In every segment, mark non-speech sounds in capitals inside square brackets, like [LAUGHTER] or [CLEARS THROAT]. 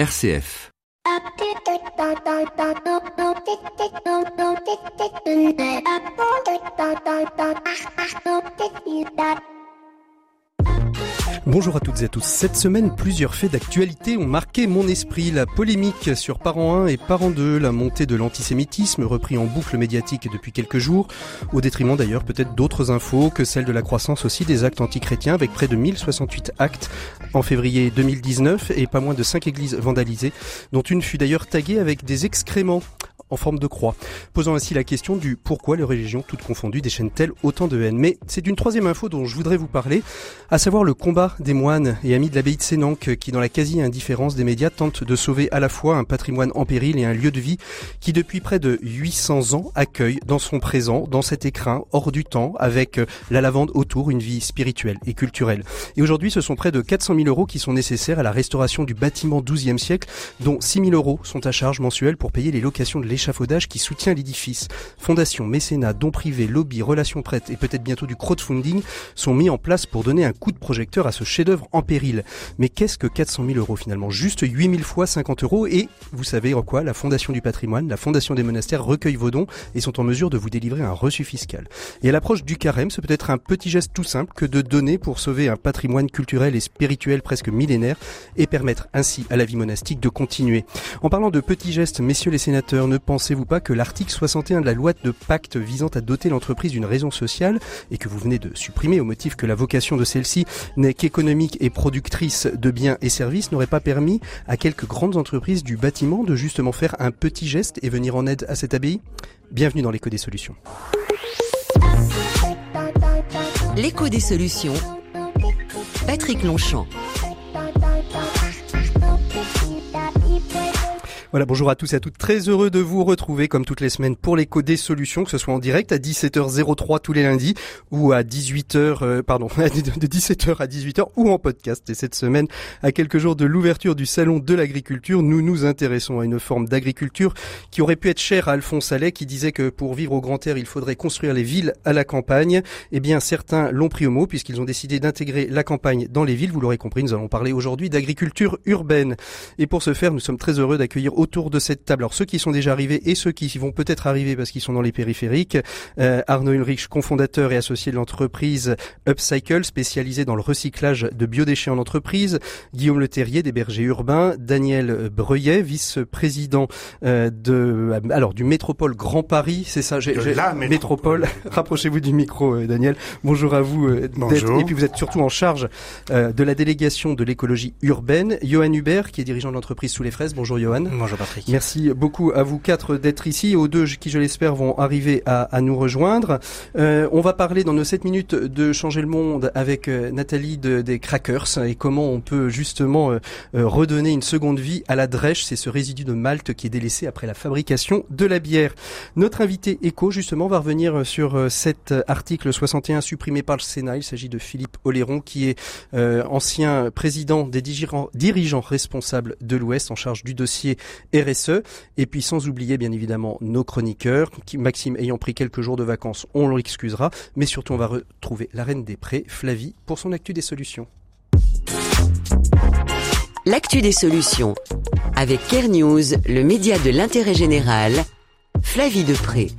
RCF. Bonjour à toutes et à tous. Cette semaine, plusieurs faits d'actualité ont marqué mon esprit. La polémique sur Parent 1 et Parent 2, la montée de l'antisémitisme repris en boucle médiatique depuis quelques jours, au détriment d'ailleurs peut-être d'autres infos que celle de la croissance aussi des actes antichrétiens avec près de 1068 actes en février 2019 et pas moins de 5 églises vandalisées, dont une fut d'ailleurs taguée avec des excréments en forme de croix, posant ainsi la question du pourquoi les religions toutes confondues déchaînent-elles autant de haine. Mais c'est d'une troisième info dont je voudrais vous parler, à savoir le combat des moines et amis de l'abbaye de Sénanque qui, dans la quasi-indifférence des médias, tentent de sauver à la fois un patrimoine en péril et un lieu de vie qui, depuis près de 800 ans, accueille dans son présent, dans cet écrin, hors du temps, avec la lavande autour, une vie spirituelle et culturelle. Et aujourd'hui, ce sont près de 400 000 euros qui sont nécessaires à la restauration du bâtiment 12e siècle, dont 6 000 euros sont à charge mensuelle pour payer les locations de l'échafaudage qui soutient l'édifice. Fondation, mécénat, dons privés, lobby, relations prêtes et peut-être bientôt du crowdfunding sont mis en place pour donner un coup de projecteur à ce chef-d'œuvre en péril. Mais qu'est-ce que 400 000 euros finalement? Juste 8 000 fois 50 euros et vous savez quoi? La Fondation du patrimoine, la Fondation des monastères recueille vos dons et sont en mesure de vous délivrer un reçu fiscal. Et à l'approche du carême, c'est peut-être un petit geste tout simple que de donner pour sauver un patrimoine culturel et spirituel presque millénaire et permettre ainsi à la vie monastique de continuer. En parlant de petits gestes, messieurs les sénateurs, ne pensez-vous pas que l'article 61 de la loi de pacte visant à doter l'entreprise d'une raison sociale et que vous venez de supprimer au motif que la vocation de celle-ci n'est qu'économique et productrice de biens et services n'aurait pas permis à quelques grandes entreprises du bâtiment de justement faire un petit geste et venir en aide à cette abbaye Bienvenue dans l'écho des solutions. L'écho des solutions. Patrick Longchamp. Voilà, bonjour à tous et à toutes. Très heureux de vous retrouver comme toutes les semaines pour l'écho des solutions, que ce soit en direct à 17h03 tous les lundis ou à 18h, euh, pardon, [LAUGHS] de 17h à 18h ou en podcast. Et cette semaine, à quelques jours de l'ouverture du salon de l'agriculture, nous nous intéressons à une forme d'agriculture qui aurait pu être chère à Alphonse Allais qui disait que pour vivre au grand air, il faudrait construire les villes à la campagne. Eh bien, certains l'ont pris au mot puisqu'ils ont décidé d'intégrer la campagne dans les villes. Vous l'aurez compris, nous allons parler aujourd'hui d'agriculture urbaine. Et pour ce faire, nous sommes très heureux d'accueillir autour de cette table. Alors ceux qui sont déjà arrivés et ceux qui vont peut-être arriver parce qu'ils sont dans les périphériques. Euh, Arnaud Ulrich, cofondateur et associé de l'entreprise Upcycle, spécialisé dans le recyclage de biodéchets en entreprise. Guillaume Le Terrier des bergers urbains. Daniel Breuillet, vice-président euh, de euh, alors du Métropole Grand Paris. C'est ça, j'ai, la métropole. [LAUGHS] Rapprochez-vous du micro, euh, Daniel. Bonjour à vous. Euh, Bonjour. Et puis vous êtes surtout en charge de la délégation de l'écologie urbaine. Johan Hubert, qui est dirigeant de l'entreprise Sous les Fraises. Bonjour Johan. Bonjour Patrick. Merci beaucoup à vous quatre d'être ici, aux deux qui, je l'espère, vont arriver à, à nous rejoindre. Euh, on va parler dans nos 7 minutes de changer le monde avec euh, Nathalie de, des Crackers et comment on peut justement euh, redonner une seconde vie à la drèche, c'est ce résidu de malt qui est délaissé après la fabrication de la bière. Notre invité éco, justement, va revenir sur cet article 61 supprimé par le Sénat. Il s'agit de Philippe Oléron, qui est ancien président des dirigeants responsables de l'Ouest en charge du dossier RSE. Et puis sans oublier bien évidemment nos chroniqueurs, Maxime ayant pris quelques jours de vacances, on l'excusera. Mais surtout on va retrouver la reine des prés, Flavie, pour son actu des solutions. L'actu des solutions. Avec Care News, le média de l'intérêt général, Flavie Depré.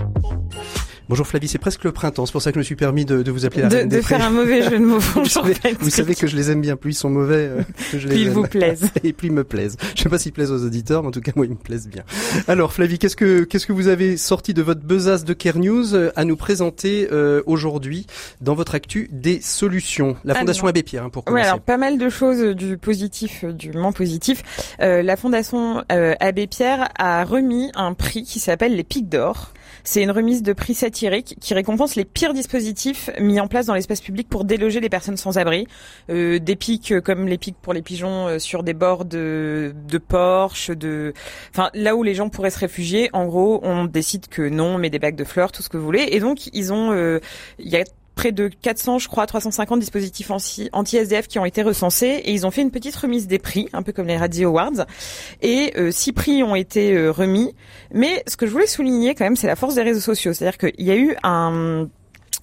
Bonjour Flavie, c'est presque le printemps, c'est pour ça que je me suis permis de, de vous appeler la de, reine de des faire prés. un mauvais jeu de mots. [LAUGHS] vous, savez, vous savez que je les aime bien, plus ils sont mauvais, euh, [LAUGHS] que je les Plus ils aime. vous plaisent. [LAUGHS] Et plus ils me plaisent. Je sais pas s'ils plaisent aux auditeurs, mais en tout cas moi ils me plaisent bien. Alors Flavie, qu'est-ce que qu'est-ce que vous avez sorti de votre besace de Care News euh, à nous présenter euh, aujourd'hui dans votre actu des solutions? La Fondation Alors- Abbé Pierre, hein, pour Ouais, commencer. alors pas mal de choses euh, du positif, euh, du moins positif. Euh, la Fondation euh, Abbé Pierre a remis un prix qui s'appelle les Pics d'Or. C'est une remise de prix satirique qui récompense les pires dispositifs mis en place dans l'espace public pour déloger les personnes sans abri. Euh, des pics euh, comme les pics pour les pigeons euh, sur des bords de, de Porsche, de, enfin là où les gens pourraient se réfugier. En gros, on décide que non, on met des bacs de fleurs, tout ce que vous voulez. Et donc ils ont, euh, il y a près de 400, je crois, 350 dispositifs anti- anti-SDF qui ont été recensés et ils ont fait une petite remise des prix, un peu comme les Radio Awards. Et euh, six prix ont été euh, remis. Mais ce que je voulais souligner quand même, c'est la force des réseaux sociaux. C'est-à-dire qu'il y a eu un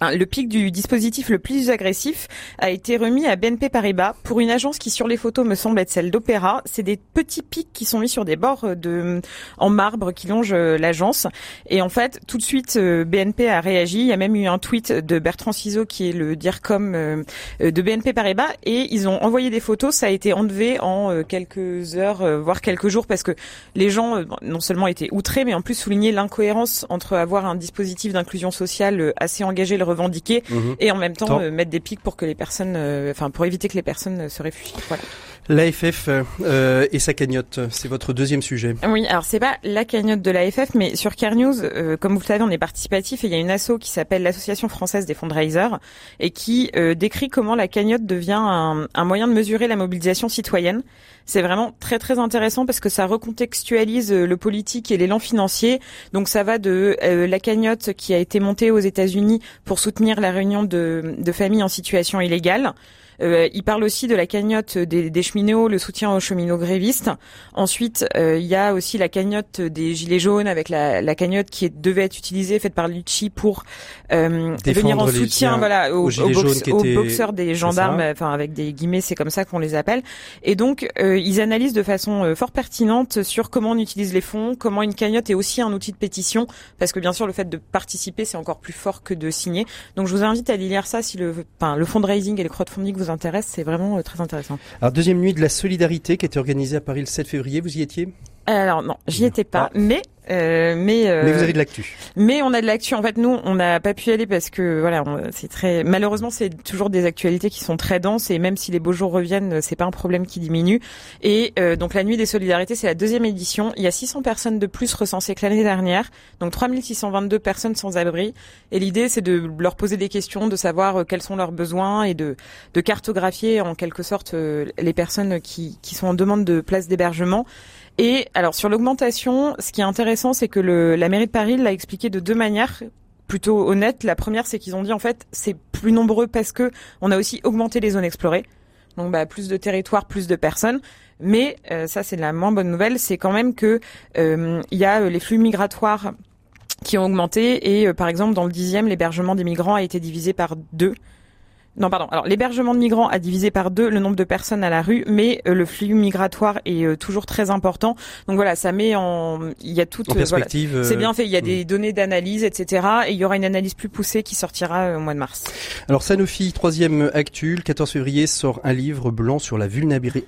le pic du dispositif le plus agressif a été remis à BNP Paribas pour une agence qui sur les photos me semble être celle d'Opéra. C'est des petits pics qui sont mis sur des bords de en marbre qui longent euh, l'agence. Et en fait, tout de suite, euh, BNP a réagi. Il y a même eu un tweet de Bertrand Ciseaux qui est le DIRCOM euh, de BNP Paribas et ils ont envoyé des photos. Ça a été enlevé en quelques heures, voire quelques jours, parce que les gens non seulement étaient outrés, mais en plus souligné l'incohérence entre avoir un dispositif d'inclusion sociale assez engagé, revendiquer, mhm. et en même temps mettre des pics pour que les personnes, enfin pour éviter que les personnes se réfugient. Voilà. L'AFF euh, et sa cagnotte, c'est votre deuxième sujet. Oui, alors c'est pas la cagnotte de l'AFF, mais sur Care News, euh, comme vous le savez, on est participatif et il y a une asso qui s'appelle l'Association française des fundraisers et qui euh, décrit comment la cagnotte devient un, un moyen de mesurer la mobilisation citoyenne. C'est vraiment très très intéressant parce que ça recontextualise le politique et l'élan financier. Donc ça va de la cagnotte qui a été montée aux États-Unis pour soutenir la réunion de, de familles en situation illégale euh, il parle aussi de la cagnotte des, des, cheminots, le soutien aux cheminots grévistes. Ensuite, euh, il y a aussi la cagnotte des gilets jaunes avec la, la cagnotte qui devait être utilisée, faite par Lucci pour euh, venir en soutien, voilà, aux, aux, boxeurs des gendarmes, enfin avec des guillemets, c'est comme ça qu'on les appelle. Et donc, euh, ils analysent de façon euh, fort pertinente sur comment on utilise les fonds, comment une cagnotte est aussi un outil de pétition, parce que bien sûr, le fait de participer, c'est encore plus fort que de signer. Donc, je vous invite à lire ça si le, enfin, le fundraising et le crowdfunding vous intéresse, c'est vraiment euh, très intéressant. Alors deuxième nuit de la solidarité qui était organisée à Paris le 7 février, vous y étiez? Alors non, j'y étais pas, ah. mais euh, mais euh, mais vous avez de l'actu. Mais on a de l'actu. En fait, nous, on n'a pas pu y aller parce que voilà, c'est très malheureusement, c'est toujours des actualités qui sont très denses et même si les beaux jours reviennent, c'est pas un problème qui diminue. Et euh, donc la nuit des solidarités, c'est la deuxième édition. Il y a 600 personnes de plus recensées que l'année dernière, donc 3622 personnes sans abri. Et l'idée, c'est de leur poser des questions, de savoir quels sont leurs besoins et de de cartographier en quelque sorte les personnes qui qui sont en demande de place d'hébergement. Et alors sur l'augmentation, ce qui est intéressant, c'est que la mairie de Paris l'a expliqué de deux manières plutôt honnêtes. La première, c'est qu'ils ont dit en fait c'est plus nombreux parce que on a aussi augmenté les zones explorées. Donc bah, plus de territoires, plus de personnes. Mais euh, ça c'est la moins bonne nouvelle, c'est quand même que euh, il y a euh, les flux migratoires qui ont augmenté et par exemple dans le dixième l'hébergement des migrants a été divisé par deux. Non, pardon. Alors, l'hébergement de migrants a divisé par deux le nombre de personnes à la rue, mais euh, le flux migratoire est euh, toujours très important. Donc voilà, ça met en, il y a toute, en perspective. c'est bien fait. Il y a des hmm. données d'analyse, etc. Et il y aura une analyse plus poussée qui sortira au mois de mars. Alors Sanofi, troisième actu, le 14 février sort un livre blanc sur la [LAUGHS] vulnérabilité.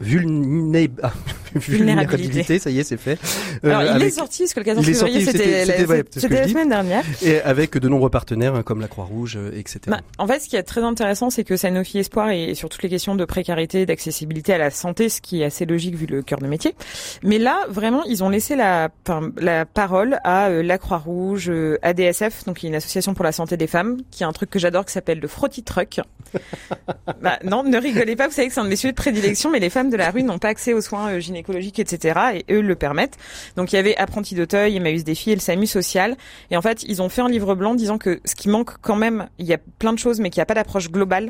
Ah, vulnérabilité. Ça y est, c'est fait. Alors il est sorti parce que le 14 février c'était la, semaine dernière. Et avec de nombreux partenaires hein, comme la Croix-Rouge, etc. Bah, en fait, ce qui est très intéressant, c'est c'est que Sanofi Espoir est sur toutes les questions de précarité, d'accessibilité à la santé, ce qui est assez logique vu le cœur de métier. Mais là, vraiment, ils ont laissé la, la parole à euh, la Croix-Rouge, euh, ADSF, donc une association pour la santé des femmes, qui a un truc que j'adore qui s'appelle le Frotty Truck. [LAUGHS] bah, non, ne rigolez pas, vous savez que c'est un de mes sujets de prédilection, mais les femmes de la rue n'ont pas accès aux soins euh, gynécologiques, etc. Et eux le permettent. Donc il y avait Apprenti d'Auteuil, Emmaüs Défi et le SAMU social. Et en fait, ils ont fait un livre blanc disant que ce qui manque quand même, il y a plein de choses, mais qu'il n'y a pas d'approche globale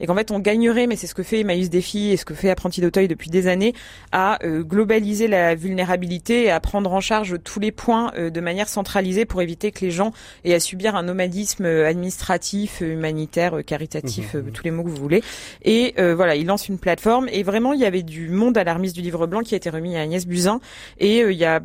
et qu'en fait on gagnerait, mais c'est ce que fait Emmaüs Défi et ce que fait Apprenti d'Auteuil depuis des années, à euh, globaliser la vulnérabilité et à prendre en charge tous les points euh, de manière centralisée pour éviter que les gens aient à subir un nomadisme euh, administratif, humanitaire, caritatif, mmh. tous les mots que vous voulez. Et voilà, il lance une plateforme et vraiment il y avait du monde alarmiste du livre blanc qui a été remis à Agnès Buzyn et il y a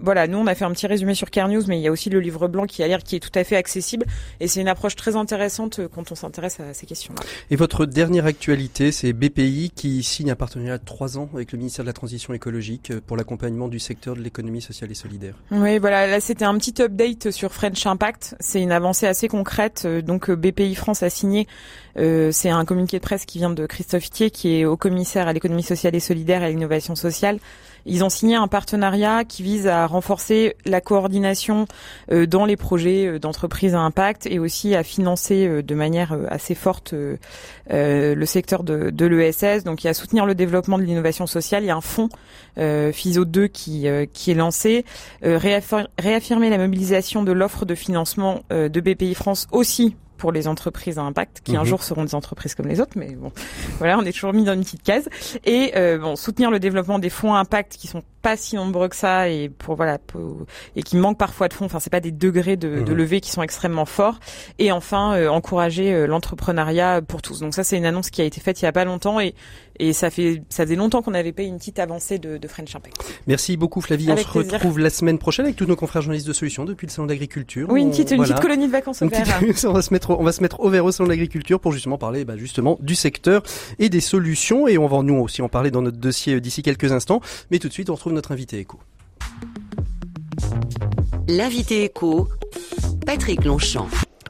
voilà, nous on a fait un petit résumé sur Care News, mais il y a aussi le livre blanc qui a l'air qui est tout à fait accessible et c'est une approche très intéressante quand on s'intéresse à ces questions-là. Votre dernière actualité, c'est BPI qui signe un partenariat de trois ans avec le ministère de la Transition écologique euh, pour l'accompagnement du secteur de l'économie sociale et solidaire. Oui, voilà, là c'était un petit update sur French Impact. C'est une avancée assez concrète. Euh, donc euh, BPI France a signé, c'est un communiqué de presse qui vient de Christophe Thier, qui est au commissaire à l'économie sociale et solidaire et à l'innovation sociale ils ont signé un partenariat qui vise à renforcer la coordination euh, dans les projets euh, d'entreprise à impact et aussi à financer euh, de manière assez forte le secteur de, de l'ESS. Donc il y a soutenir le développement de l'innovation sociale. Il y a un fonds FISO 2 qui, qui est lancé. réaffirmer la mobilisation de l'offre de financement de BPI France aussi pour les entreprises à impact, qui un Mhm. jour seront des entreprises comme les autres, mais bon, [LAUGHS] voilà, on est toujours mis dans une petite case. Et euh, bon, soutenir le développement des fonds à impact qui sont pas si nombreux que ça et pour voilà pour- et qui manquent parfois de fonds. Enfin, c'est pas des degrés de, de Mhm. levée qui sont extrêmement forts. Et enfin, euh, encourager euh, l'entrepreneuriat pour tous. Donc ça, c'est une annonce qui a été faite il y a pas longtemps et et ça fait ça faisait longtemps qu'on avait payé une petite avancée de, de French Impact. Merci beaucoup Flavie. Avec on se plaisir. retrouve la semaine prochaine avec tous nos confrères journalistes de Solutions depuis le salon d'agriculture. Oui, une On- petite une voilà. petite colonie de vacances au vert. petite- [LAUGHS] on va se mettre, on va se mettre au vert au salon de l'agriculture pour justement parler, bah, justement, du secteur et des solutions. Et on va nous aussi en parler dans notre dossier euh, d'ici quelques instants. Mais tout de suite, on retrouve notre invité éco. L'invité éco, Patrick Longchamp.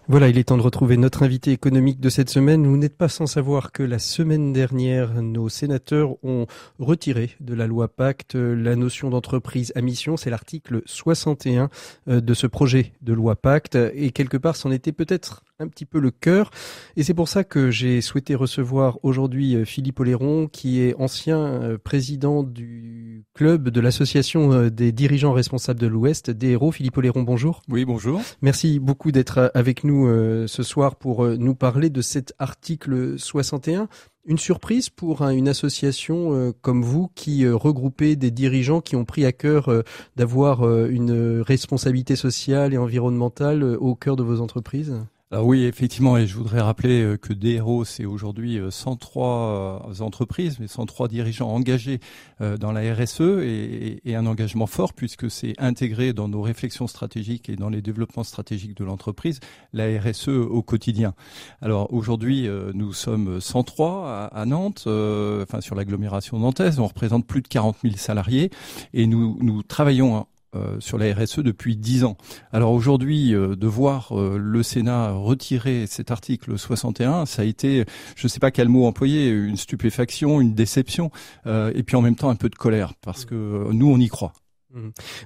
Voilà, il est temps de retrouver notre invité économique de cette semaine. Vous n'êtes pas sans savoir que la semaine dernière, nos sénateurs ont retiré de la loi Pacte la notion d'entreprise à mission. C'est l'article 61 euh, de ce projet de loi Pacte. Et quelque part, c'en était peut-être un petit peu le cœur. Et c'est pour ça que j'ai souhaité recevoir aujourd'hui euh, Philippe Oléron, qui est ancien euh, président du club de l'association euh, des dirigeants responsables de l'Ouest, des héros. Philippe Oléron, bonjour. Oui, bonjour. Merci beaucoup d'être avec nous ce soir pour nous parler de cet article 61. Une surprise pour hein, une association comme vous qui regroupez des dirigeants qui ont pris à cœur d'avoir une responsabilité sociale et environnementale au cœur de vos entreprises? Alors oui, effectivement, et je voudrais rappeler euh, que DRO, c'est aujourd'hui euh, 103 euh, entreprises, mais 103 dirigeants engagés euh, dans la RSE et, un engagement fort puisque c'est intégré dans nos réflexions stratégiques et dans les développements stratégiques de l'entreprise, la RSE au quotidien. Alors aujourd'hui, euh, nous sommes 103 à, Nantes, euh, enfin sur l'agglomération nantaise, on représente plus de 40 000 salariés et nous, nous travaillons euh, sur la RSE depuis dix ans. Alors aujourd'hui, euh, de voir euh, le Sénat retirer cet article 61, ça a été, je ne sais pas quel mot employer, une stupéfaction, une déception, et puis en même temps un peu de colère, parce que nous, on y croit.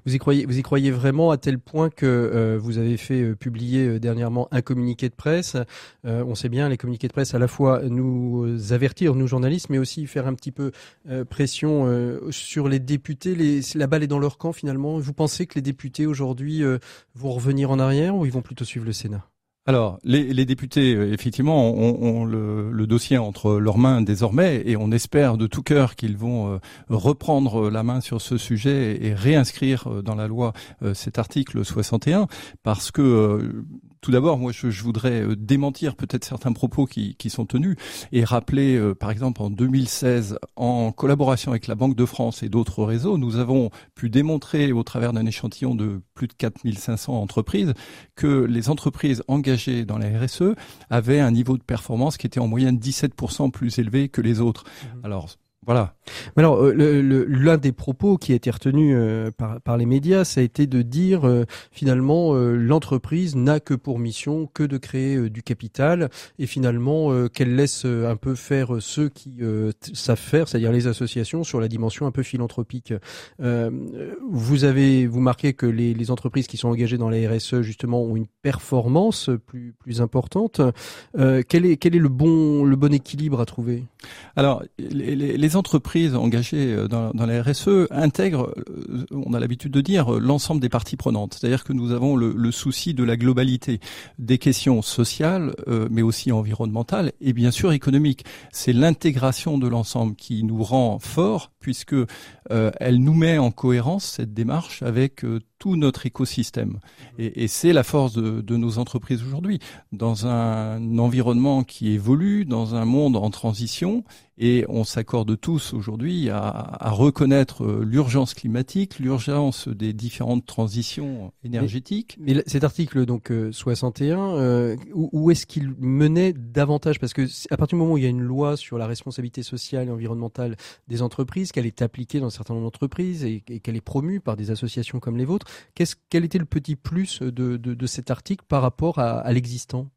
Vous y croyez, vous y croyez vraiment à tel point que euh, vous avez fait euh, publier euh, dernièrement un communiqué de presse. On sait bien les communiqués de presse à la fois nous avertir nous journalistes, mais aussi faire un petit peu pression sur les députés. La balle est dans leur camp finalement. Vous pensez que les députés aujourd'hui vont revenir en arrière ou ils vont plutôt suivre le Sénat? Alors, les, députés, euh, effectivement, ont, le, le dossier entre leurs mains désormais, et on espère de tout cœur qu'ils vont euh, reprendre la main sur ce sujet et réinscrire euh, dans la loi cet article 61, parce que tout d'abord, moi, je, je voudrais euh, démentir peut-être certains propos qui, qui sont tenus et rappeler, euh, par exemple, en 2016, en collaboration avec la Banque de France et d'autres réseaux, nous avons pu démontrer au travers d'un échantillon de plus de 4500 entreprises que les entreprises engagées dans la RSE avaient un niveau de performance qui était en moyenne 17% plus élevé que les autres. Mhm. Alors, voilà. Alors, euh, l'un des propos qui a été retenu euh, par, par les médias, ça a été de dire euh, finalement euh, l'entreprise n'a que pour mission que de créer euh, du capital et finalement euh, qu'elle laisse euh, un peu faire ceux qui euh, savent faire, c'est-à-dire les associations, sur la dimension un peu philanthropique. Euh, vous avez vous marquez que les, les entreprises qui sont engagées dans la RSE justement ont une performance plus plus importante. Euh, quel est quel est le bon le bon équilibre à trouver? Alors, les, les- les entreprises engagées euh, dans, la RSE intègrent, euh, on a l'habitude de dire, euh, l'ensemble des parties prenantes. C'est-à-dire que nous avons le, souci de la globalité des questions sociales, mais aussi environnementales et bien sûr économiques. C'est l'intégration de l'ensemble qui nous rend forts, puisque euh, elle nous met en cohérence cette démarche avec euh, tout notre écosystème. Et, et c'est la force de, de nos entreprises aujourd'hui, dans un environnement qui évolue, dans un monde en transition, et on s'accorde tous aujourd'hui à, à reconnaître euh, l'urgence climatique, l'urgence des différentes transitions énergétiques. Mais cet article donc euh, 61, euh, où, où est-ce qu'il menait davantage? Parce que à partir du moment où il y a une loi sur la responsabilité sociale et environnementale des entreprises, qu'elle est appliquée dans un d'entreprises et, et qu'elle est promue par des associations comme les vôtres, qu'est-ce, quel était le petit plus de, de, de cet article par rapport à, à l'existant?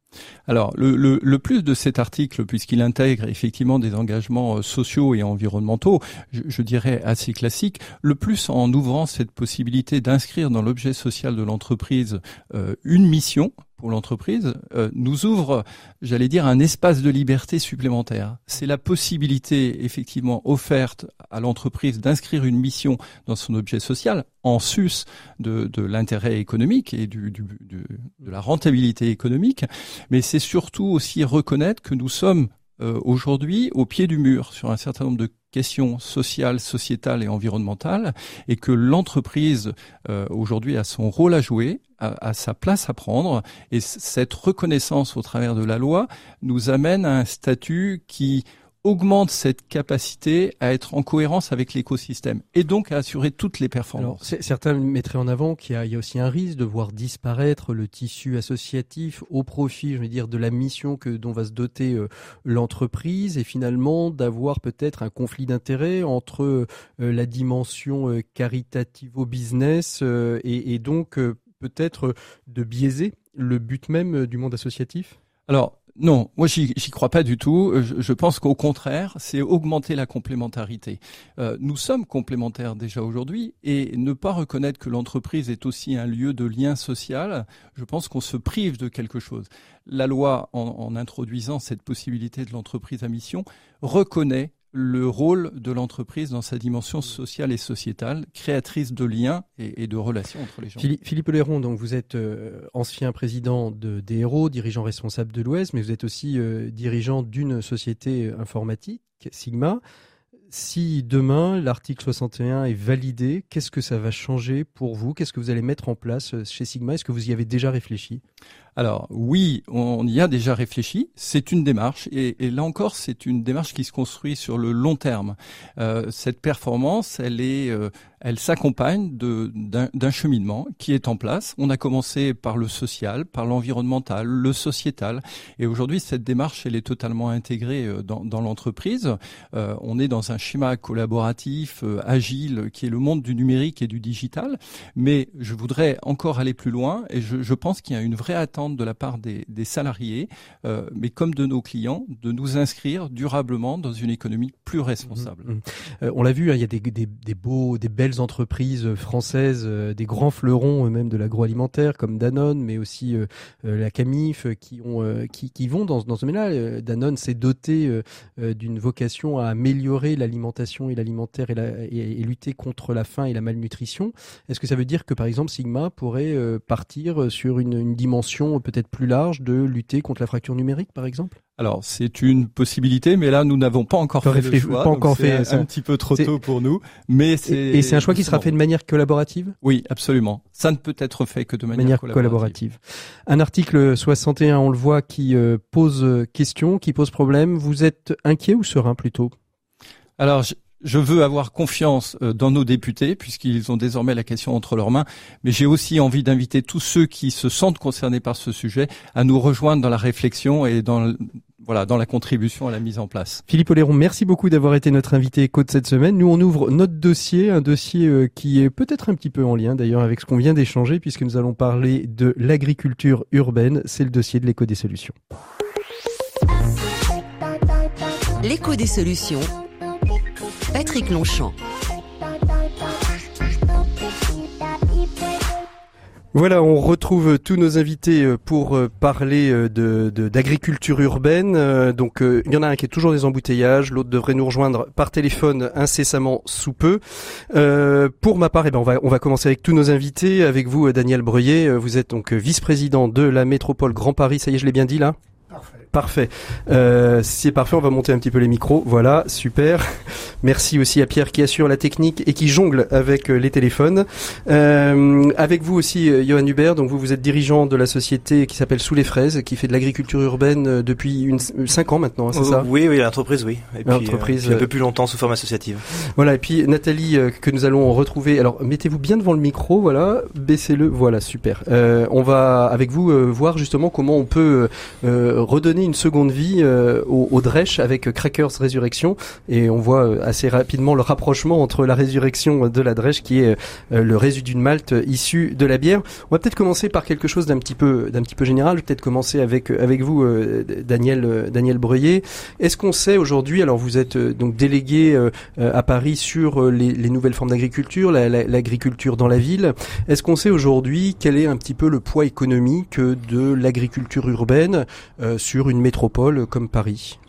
Alors, le, le, le plus de cet article, puisqu'il intègre effectivement des engagements euh, sociaux et environnementaux, je, je dirais assez classiques, le plus en ouvrant cette possibilité d'inscrire dans l'objet social de l'entreprise euh, une mission l'entreprise euh, nous ouvre, j'allais dire, un espace de liberté supplémentaire. C'est la possibilité effectivement offerte à l'entreprise d'inscrire une mission dans son objet social en sus de, l'intérêt économique et du, du, de la rentabilité économique, mais c'est surtout aussi reconnaître que nous sommes euh, aujourd'hui au pied du mur sur un certain nombre de questions sociales, sociétales et environnementales, et que l'entreprise euh, aujourd'hui a son rôle à jouer, a, sa place à prendre, et cette reconnaissance au travers de la loi nous amène à un statut qui augmente cette capacité à être en cohérence avec l'écosystème et donc à assurer toutes les performances. Alors, certains mettraient en avant qu'il y, y, a aussi un risque de voir disparaître le tissu associatif au profit, je veux dire, de la mission que dont va se doter euh, l'entreprise et finalement d'avoir peut-être un conflit d'intérêts entre euh, la dimension euh, caritative-business et, et, donc peut-être de biaiser le but même du monde associatif? Alors non, moi j'y crois pas du tout. Euh, je, pense qu'au contraire, c'est augmenter la complémentarité. Euh, nous sommes complémentaires déjà aujourd'hui et ne pas reconnaître que l'entreprise est aussi un lieu de lien social, je pense qu'on se prive de quelque chose. La loi, en introduisant cette possibilité de l'entreprise à mission, reconnaît le rôle de l'entreprise dans sa dimension sociale et sociétale, créatrice de liens et, de relations entre les gens. Philippe Léron, donc vous êtes euh, ancien président de DRO, dirigeant responsable de l'Ouest, mais vous êtes aussi euh, dirigeant d'une société informatique, Sigma. Si demain l'article 61 est validé, qu'est-ce que ça va changer pour vous? Qu'est-ce que vous allez mettre en place euh, chez Sigma? Est-ce que vous y avez déjà réfléchi? Alors oui, on y a déjà réfléchi. C'est une démarche et, là encore, c'est une démarche qui se construit sur le long terme. Euh, cette performance, elle est, euh, elle s'accompagne d'un cheminement qui est en place. On a commencé par le social, par l'environnemental, le sociétal, et aujourd'hui cette démarche elle est totalement intégrée euh, dans, l'entreprise. Euh, on est dans un schéma collaboratif, euh, agile, qui est le monde du numérique et du digital. Mais je voudrais encore aller plus loin, et je, je pense qu'il y a une vraie attente de la part des, des salariés, euh, mais comme de nos clients, de nous inscrire durablement dans une économie plus responsable. Mmh, mmh. on l'a vu, hein, il y a des, des, des beaux, des belles entreprises françaises, euh, des grands fleurons même de l'agroalimentaire comme Danone, mais aussi euh, euh, la Camif, qui ont qui, qui vont dans, dans ce domaine-là. Danone s'est doté d'une vocation à améliorer l'alimentation et l'alimentaire et, et, lutter contre la faim et la malnutrition. Est-ce que ça veut dire que par exemple Sigma pourrait partir sur une, une dimension peut-être plus large de lutter contre la fracture numérique, par exemple? Alors c'est une possibilité, mais là nous n'avons pas encore fait le choix. Pas encore fait. C'est un, petit peu trop tôt pour nous, mais c'est. Et, c'est un choix qui sera fait de manière collaborative? Oui, absolument. Ça ne peut être fait que de manière, collaborative. Un article 61, on le voit, qui euh, pose question, qui pose problème. Vous êtes inquiet ou serein plutôt? Alors je veux avoir confiance euh, dans nos députés puisqu'ils ont désormais la question entre leurs mains, mais j'ai aussi envie d'inviter tous ceux qui se sentent concernés par ce sujet à nous rejoindre dans la réflexion et dans voilà, dans la contribution à la mise en place. Philippe Oléron, merci beaucoup d'avoir été notre invité éco de cette semaine. Nous, on ouvre notre dossier, un dossier euh, qui est peut-être un petit peu en lien d'ailleurs avec ce qu'on vient d'échanger puisque nous allons parler de l'agriculture urbaine. C'est le dossier de l'éco des solutions. L'éco des solutions Patrick Longchamp. Voilà, on retrouve tous nos invités euh, pour euh, parler euh, de d'agriculture urbaine. Donc il y en a un qui est toujours des embouteillages, l'autre devrait nous rejoindre par téléphone incessamment sous peu. pour ma part, eh ben on va on va commencer avec tous nos invités, avec vous Daniel Breuillet, vous êtes donc vice-président de la métropole Grand Paris, ça y est, je l'ai bien dit là? Parfait. Euh, c'est parfait, on va monter un petit peu les micros. Voilà, super. [LAUGHS] Merci aussi à Pierre qui assure la technique et qui jongle avec euh, les téléphones. Euh, avec vous aussi, Johan Hubert. Donc vous, vous êtes dirigeant de la société qui s'appelle Sous les fraises, qui fait de l'agriculture urbaine depuis une, 5 ans maintenant, hein, c'est ça? Oui, oui, l'entreprise, oui. Et puis, un peu plus longtemps sous forme associative. Voilà, et puis Nathalie que nous allons retrouver. Alors mettez-vous bien devant le micro, voilà, baissez-le, voilà, super. on va avec vous voir justement comment on peut redonner une seconde vie au, au Dresch avec Crackers Résurrection et on voit assez rapidement le rapprochement entre la résurrection de la Dresch qui est le résidu de malt issu de la bière. On va peut-être commencer par quelque chose d'un petit peu d'un petit peu général. Peut-être commencer avec avec vous, Daniel Daniel Breuillet. Est-ce qu'on sait aujourd'hui, alors vous êtes donc délégué à Paris sur les, les nouvelles formes d'agriculture, l'agriculture dans la ville. Est-ce qu'on sait aujourd'hui quel est un petit peu le poids économique de l'agriculture urbaine euh, sur une métropole comme Paris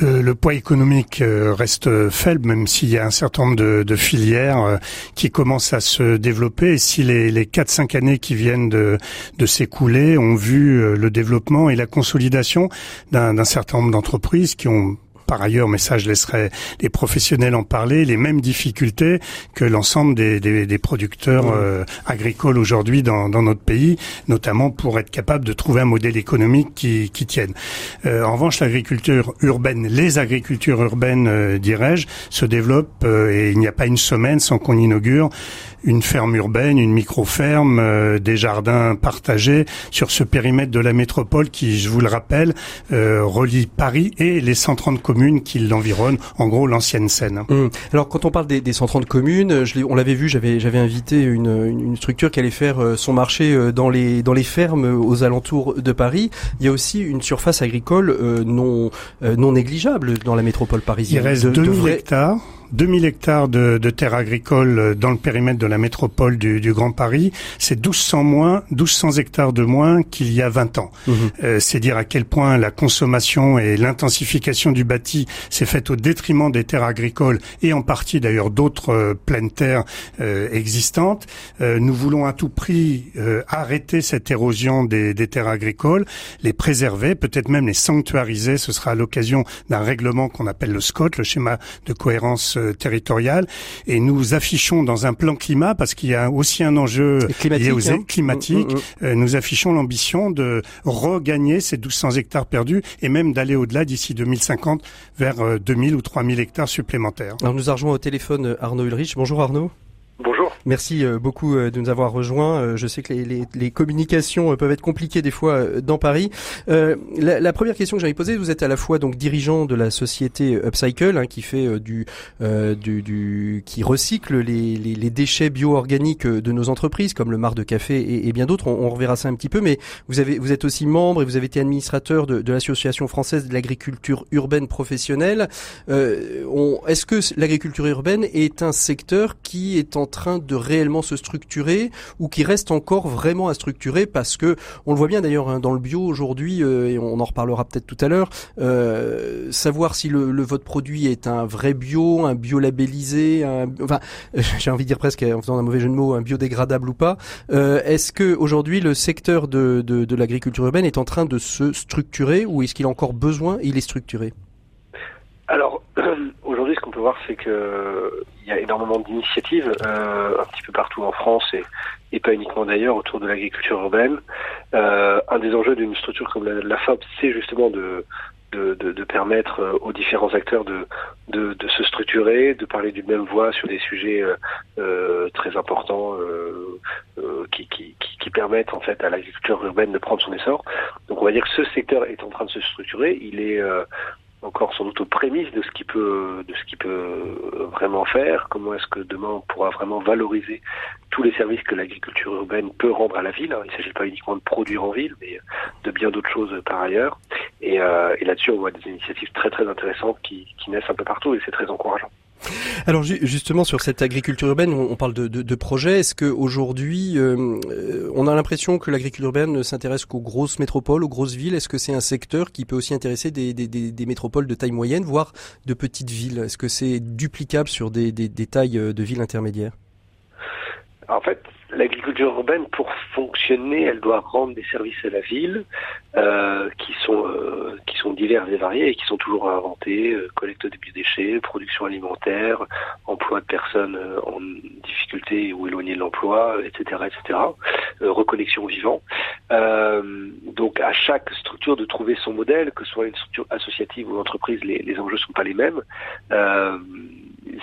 le, poids économique euh, reste faible, même s'il y a un certain nombre de, filières euh, qui commencent à se développer. Et si les, les 4-5 années qui viennent de, de s'écouler ont vu le développement et la consolidation d'un certain nombre d'entreprises qui ont par ailleurs, mais ça je laisserai les professionnels en parler, les mêmes difficultés que l'ensemble des, des, des, producteurs euh, agricoles aujourd'hui dans, dans, notre pays, notamment pour être capable de trouver un modèle économique qui, qui tienne. Euh, en revanche, l'agriculture urbaine, les agricultures urbaines, euh, dirais-je, se développent et il n'y a pas une semaine sans qu'on inaugure une ferme urbaine, une micro-ferme, euh, des jardins partagés sur ce périmètre de la métropole qui, je vous le rappelle, euh, relie Paris et les 130 communes qui l'environnent, en gros l'ancienne Seine. Hum. Alors quand on parle des, des 130 communes, je on l'avait vu, j'avais j'avais invité une, une, structure qui allait faire euh, son marché dans les dans les fermes aux alentours de Paris. Il y a aussi une surface agricole non non négligeable dans la métropole parisienne. Il reste 2000 hectares 2000 hectares de, de terres agricoles dans le périmètre de la métropole du, du Grand Paris, c'est 1200 moins, 1200 hectares de moins qu'il y a 20 ans. Mhm. Euh, c'est dire à quel point la consommation et l'intensification du bâti s'est faite au détriment des terres agricoles et en partie d'ailleurs d'autres euh, pleines terres euh, existantes. Euh, nous voulons à tout prix euh, arrêter cette érosion des, des terres agricoles, les préserver, peut-être même les sanctuariser. Ce sera à l'occasion d'un règlement qu'on appelle le SCOT, le schéma de cohérence euh, territoriale. Et nous affichons dans un plan climat, parce qu'il y a aussi un enjeu climatique, lié hein. climatiques, mm, mm, mm. Euh, nous affichons l'ambition de regagner ces 1200 hectares perdus et même d'aller au-delà d'ici 2050 vers 2000 euh, ou 3000 hectares supplémentaires. Alors nous rejoint au téléphone Arnaud Ulrich. Bonjour Arnaud. Bonjour. Merci euh, beaucoup euh, de nous avoir rejoints. Euh, je sais que les, les, communications peuvent être compliquées des fois dans Paris. La, la, première question que j'avais posée, vous êtes à la fois donc dirigeant de la société Upcycle, hein, qui fait du, du, du, qui recycle les, les, les déchets bio-organiques de nos entreprises, comme le mar de café et, et bien d'autres. On, on, reverra ça un petit peu, mais vous avez, vous êtes aussi membre et vous avez été administrateur de, de l'association française de l'agriculture urbaine professionnelle. Est-ce que l'agriculture urbaine est un secteur qui est en train de réellement se structurer ou qui reste encore vraiment à structurer parce que on le voit bien d'ailleurs hein, dans le bio aujourd'hui euh, et on en reparlera peut-être tout à l'heure euh, savoir si le, votre produit est un vrai bio un bio labellisé un, enfin [LAUGHS] j'ai envie de dire presque en faisant un mauvais jeu de mots un biodégradable ou pas euh, est-ce que aujourd'hui le secteur de, de, de l'agriculture urbaine est en train de se structurer ou est-ce qu'il a encore besoin il est structuré? Alors [CLEARS THROAT] qu'on peut voir c'est que il y a énormément d'initiatives euh, un petit peu partout en France et, pas uniquement d'ailleurs autour de l'agriculture urbaine. Euh, un des enjeux d'une structure comme la, la FAB, c'est justement de, permettre euh, aux différents acteurs de, se structurer, de parler d'une même voix sur des sujets très importants qui, qui, qui, permettent en fait à l'agriculture urbaine de prendre son essor. Donc on va dire que ce secteur est en train de se structurer. Il est encore sans doute aux prémices de ce qu'il peut de ce qu'il peut vraiment faire. Comment est-ce que demain on pourra vraiment valoriser tous les services que l'agriculture urbaine peut rendre à la ville. Il ne s'agit pas uniquement de produire en ville, mais de bien d'autres choses par ailleurs. Et, euh, et là-dessus, on voit des initiatives très très intéressantes qui naissent un peu partout et c'est très encourageant. Alors justement sur cette agriculture urbaine, on parle de, de, de projets. Est-ce qu'aujourd'hui, euh, on a l'impression que l'agriculture urbaine ne s'intéresse qu'aux grosses métropoles, aux grosses villes? Est-ce que c'est un secteur qui peut aussi intéresser des, des, des, métropoles de taille moyenne, voire de petites villes? Est-ce que c'est duplicable sur des, tailles euh, de villes intermédiaires? L'agriculture urbaine, pour fonctionner, elle doit rendre des services à la ville euh, qui sont euh, qui sont divers et variés et qui sont toujours à inventer euh, collecte de biodéchets, production alimentaire, emploi de personnes euh, en difficulté ou éloignées de l'emploi, etc., etc. Euh, reconnexion vivant. donc à chaque structure de trouver son modèle, que ce soit une structure associative ou entreprise, les, les enjeux sont pas les mêmes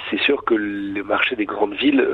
c'est sûr que le marché des grandes villes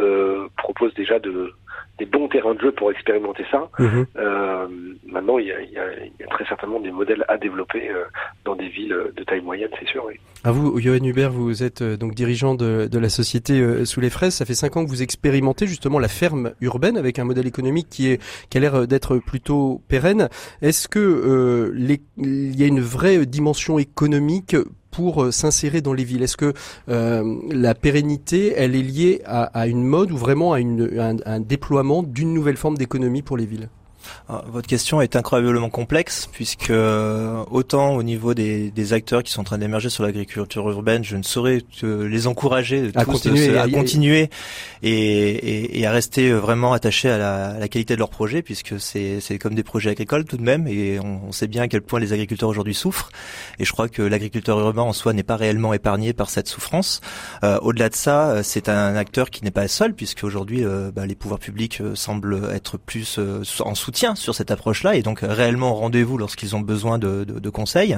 propose déjà de des bons terrains de jeu pour expérimenter ça. Mhm. Euh, maintenant, il y, a, il, y a, il y, a, très certainement des modèles à développer euh, dans des villes de taille moyenne, c'est sûr. Oui. À vous, Johan Hubert, vous êtes euh, donc dirigeant de, de la société euh, Sous les Fraises. Ça fait cinq ans que vous expérimentez justement la ferme urbaine avec un modèle économique qui est qui a l'air d'être plutôt pérenne. Est-ce que les, il y a une vraie dimension économique pour euh, s'insérer dans les villes. Est-ce que euh, la pérennité, elle est liée à, une mode ou vraiment à, un déploiement d'une nouvelle forme d'économie pour les villes? Votre question est incroyablement complexe puisque euh, autant au niveau des, des acteurs qui sont en train d'émerger sur l'agriculture urbaine, je ne saurais les encourager à continuer, à, continuer et, et, et, à rester vraiment attachés à la, à la qualité de leur projet puisque c'est comme des projets agricoles tout de même et on, sait bien à quel point les agriculteurs aujourd'hui souffrent et je crois que l'agriculteur urbain en soi n'est pas réellement épargné par cette souffrance. Euh, Au-delà de ça, c'est un acteur qui n'est pas seul puisque aujourd'hui euh, bah, les pouvoirs publics euh, semblent être plus en soutien tient sur cette approche-là et donc réellement rendez-vous lorsqu'ils ont besoin de, de, de conseils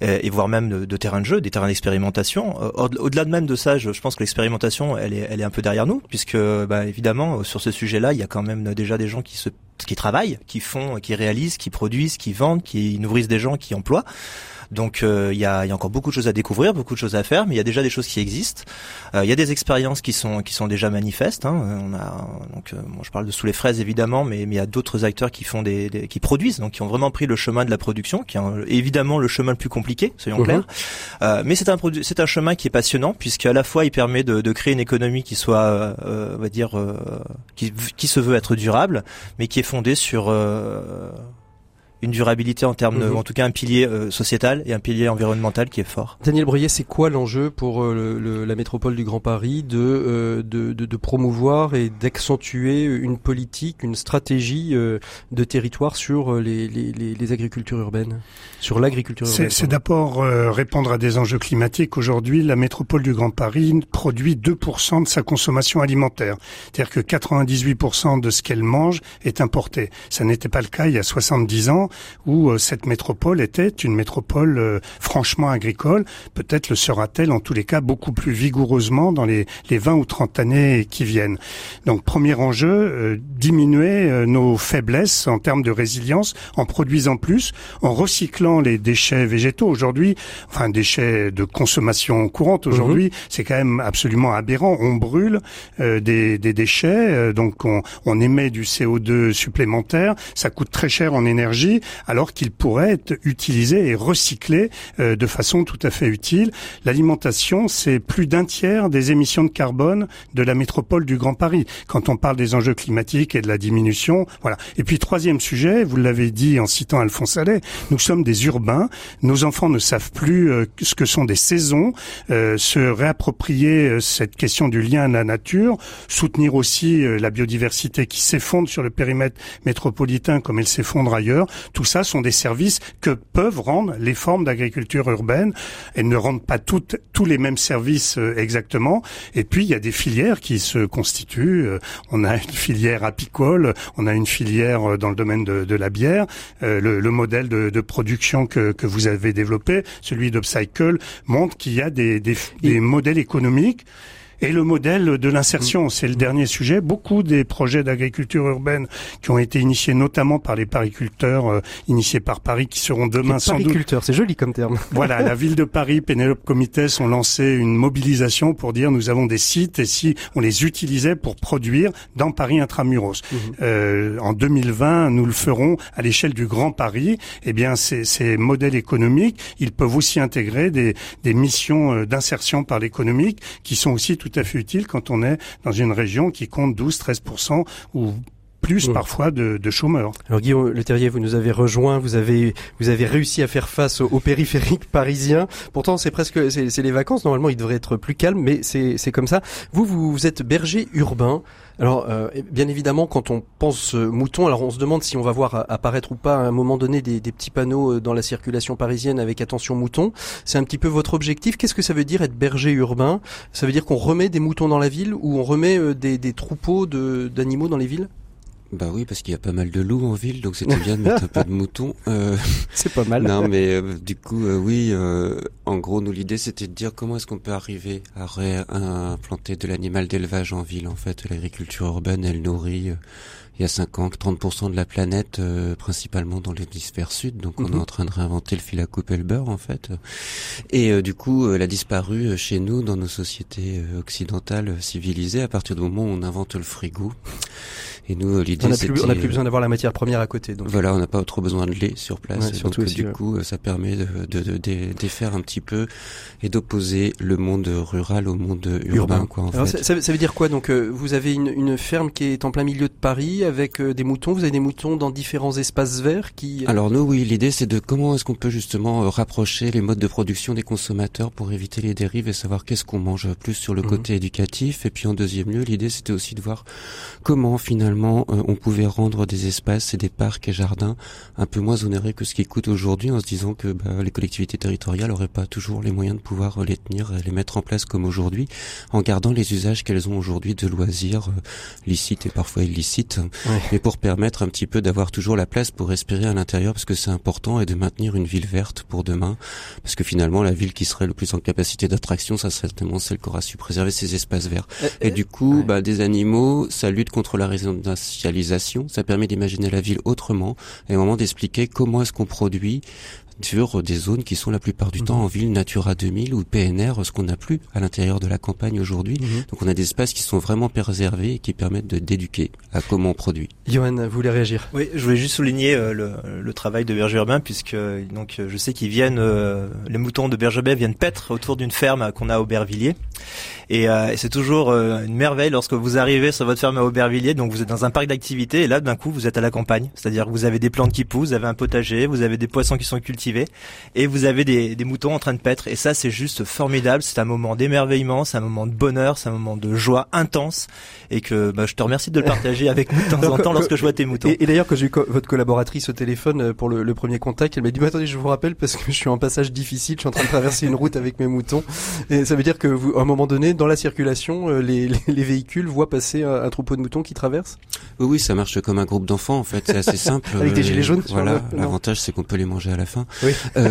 et, et, voire même de, de terrains de jeu, des terrains d'expérimentation. Euh, au-delà de même de ça, je, je pense que l'expérimentation, elle est, elle est un peu derrière nous puisque bah, évidemment sur ce sujet-là, il y a quand même déjà des gens qui se qui travaillent, qui font, qui réalisent, qui produisent, qui vendent, qui nourrissent des gens, qui emploient. Donc euh, il y, a, y, a, encore beaucoup de choses à découvrir, beaucoup de choses à faire, mais il y a déjà des choses qui existent. Euh, il y a des expériences qui sont qui sont déjà manifestes. Hein. On a donc euh, je parle de sous les fraises évidemment, mais, il y a d'autres acteurs qui font des, des, qui produisent, donc qui ont vraiment pris le chemin de la production, qui est évidemment le chemin le plus compliqué, soyons mhm. clairs. Euh, mais c'est un c'est un chemin qui est passionnant puisque à la fois il permet de, de créer une économie qui soit, on va dire, qui, qui se veut être durable, mais qui est fondée sur une durabilité en termes, de, mhm. en tout cas un pilier euh, sociétal et un pilier environnemental qui est fort. Daniel Bruyet, c'est quoi l'enjeu pour euh, le, la métropole du Grand Paris de, euh, de, de, de, promouvoir et d'accentuer une politique, une stratégie de territoire sur les, les, les, agricultures urbaines, sur l'agriculture urbaine C'est d'abord répondre à des enjeux climatiques. Aujourd'hui, la métropole du Grand Paris produit 2% de sa consommation alimentaire. C'est-à-dire que 98% de ce qu'elle mange est importé. Ça n'était pas le cas il y a 70 ans où euh, cette métropole était une métropole euh, franchement agricole. Peut-être le sera-t-elle en tous les cas beaucoup plus vigoureusement dans les, les 20 ou 30 années qui viennent. Donc premier enjeu, euh, diminuer nos faiblesses en termes de résilience en produisant plus, en recyclant les déchets végétaux. Aujourd'hui, enfin déchets de consommation courante aujourd'hui, mhm. c'est quand même absolument aberrant. On brûle des, des, déchets, donc on, on émet du CO2 supplémentaire, ça coûte très cher en énergie alors qu'il pourrait être utilisé et recyclé euh, de façon tout à fait utile. L'alimentation, c'est plus d'un tiers des émissions de carbone de la métropole du Grand Paris. Quand on parle des enjeux climatiques et de la diminution, voilà. Et puis troisième sujet, vous l'avez dit en citant Alphonse Allais, nous sommes des urbains. Nos enfants ne savent plus euh, ce que sont des saisons. Euh, se réapproprier cette question du lien à la nature, soutenir aussi la biodiversité qui s'effondre sur le périmètre métropolitain comme elle s'effondre ailleurs. Tout ça sont des services que peuvent rendre les formes d'agriculture urbaine. Elles ne rendent pas toutes tous les mêmes services euh, exactement. Et puis il y a des filières qui se constituent. Euh, on a une filière apicole, on a une filière euh, dans le domaine de, de la bière. le, le, modèle de, de production que, que, vous avez développé, celui d'Upcycle, montre qu'il y a des, des, des modèles économiques et le modèle de l'insertion, c'est le dernier sujet. Beaucoup des projets d'agriculture urbaine qui ont été initiés notamment par les pariculteurs euh, initiés par Paris, qui seront demain sans doute... c'est joli comme terme. [LAUGHS] Voilà, la ville de Paris, Pénélope Comités ont lancé une mobilisation pour dire nous avons des sites et si on les utilisait pour produire dans Paris intramuros. Mhm. Euh, en 2020, nous le ferons à l'échelle du Grand Paris. Eh bien, ces, ces modèles économiques, ils peuvent aussi intégrer des, des missions euh, d'insertion par l'économique qui sont aussi tout à fait utile quand on est dans une région qui compte 12-13% ou plus mmh. parfois de, de, chômeurs. Alors Guillaume Le Terrier, vous nous avez rejoint, vous avez vous avez réussi à faire face au, périphérique [LAUGHS] parisien. Pourtant, c'est presque c'est les vacances. Normalement, il devrait être plus calme, mais c'est c'est comme ça. Vous, vous êtes berger urbain. Alors, euh, bien évidemment, quand on pense euh, mouton, alors on se demande si on va voir apparaître ou pas à un moment donné des, des petits panneaux euh, dans la circulation parisienne avec attention mouton. C'est un petit peu votre objectif. Qu'est-ce que ça veut dire être berger urbain? Ça veut dire qu'on remet des moutons dans la ville ou on remet des, des troupeaux d'animaux dans les villes? Bah oui, parce qu'il y a pas mal de loups en ville, donc c'était bien de mettre un peu de [LAUGHS] moutons. Euh, c'est pas mal. Non, mais euh, du coup, euh, oui, en gros, nous l'idée c'était de dire comment est-ce qu'on peut arriver à implanter de l'animal d'élevage en ville. En fait, l'agriculture urbaine, elle nourrit il y a 5 ans 30% de la planète, euh, principalement dans l'hémisphère sud. Donc on est mhm. en train de réinventer le fil à couper le beurre en fait. Et euh, du coup, elle a disparu chez nous dans nos sociétés euh, occidentales civilisées à partir du moment où on invente le frigo. Et nous, l'idée, c'est on n'a plus besoin d'avoir la matière première à côté. Donc. Voilà, on n'a pas trop besoin de lait sur place. donc, du coup, ça permet de, de, de, défaire un petit peu et d'opposer le monde rural au monde urbain. Quoi, en fait. Ça, ça, veut dire quoi? Donc, vous avez une, une ferme qui est en plein milieu de Paris avec euh, des moutons. Vous avez des moutons dans différents espaces verts qui. Euh, Alors nous, oui, l'idée c'est de comment est-ce qu'on peut justement euh, rapprocher les modes de production des consommateurs pour éviter les dérives et savoir qu'est-ce qu'on mange plus sur le mhm. côté éducatif. Et puis en deuxième lieu, l'idée c'était aussi de voir comment finalement on pouvait rendre des espaces et des parcs et jardins un peu moins onérés que ce qui coûte aujourd'hui, en se disant que bah, les collectivités territoriales n'auraient pas toujours les moyens de pouvoir les tenir et les mettre en place comme aujourd'hui, en gardant les usages qu'elles ont aujourd'hui de loisirs licites et parfois illicites. Mais pour permettre un petit peu d'avoir toujours la place pour respirer à l'intérieur parce que c'est important et de maintenir une ville verte pour demain parce que finalement la ville qui serait le plus en capacité d'attraction ça serait certainement celle qui aura su préserver ses espaces verts. Euh, et, du coup bah, des animaux ça lutte contre la résidentialisation ça permet d'imaginer la ville autrement et au moment d'expliquer comment est-ce qu'on produit sur des zones qui sont la plupart du temps en ville Natura 2000 ou PNR, ce qu'on n'a plus à l'intérieur de la campagne aujourd'hui. Mhm. Donc on a des espaces qui sont vraiment préservés et qui permettent de d'éduquer à comment on produit. Johan, vous voulez réagir? Oui, je voulais juste souligner euh, le, le, travail de berger urbain puisque donc je sais qu'ils viennent, euh, les moutons de berger viennent paître autour d'une ferme qu'on a au Aubervilliers. Et, euh, et c'est toujours une merveille lorsque vous arrivez sur votre ferme à Aubervilliers, donc vous êtes dans un parc d'activités et là d'un coup vous êtes à la campagne, c'est-à-dire que vous avez des plantes qui poussent, vous avez un potager, vous avez des poissons qui sont cultivés et vous avez des, moutons en train de paître. Et ça c'est juste formidable. C'est un moment d'émerveillement c'est un moment de bonheur c'est un moment de joie intense. Et que bah, je te remercie de le partager avec nous de temps [LAUGHS] en temps lorsque je vois tes moutons. et, d'ailleurs quand j'ai eu votre collaboratrice au téléphone euh, pour le, premier contact elle m'a dit bah, attendez je vous rappelle parce que je suis en passage difficile je suis en train de traverser une route avec mes moutons et ça veut dire que vous, à un moment donné dans la circulation euh, les, [LAUGHS] véhicules voient passer un, troupeau de moutons qui traverse oui oui ça marche comme un groupe d'enfants en fait. C'est assez [LAUGHS] simple. Avec des gilets jaunes voilà. l'avantage c'est qu'on peut les manger à la fin. Oui. [LAUGHS]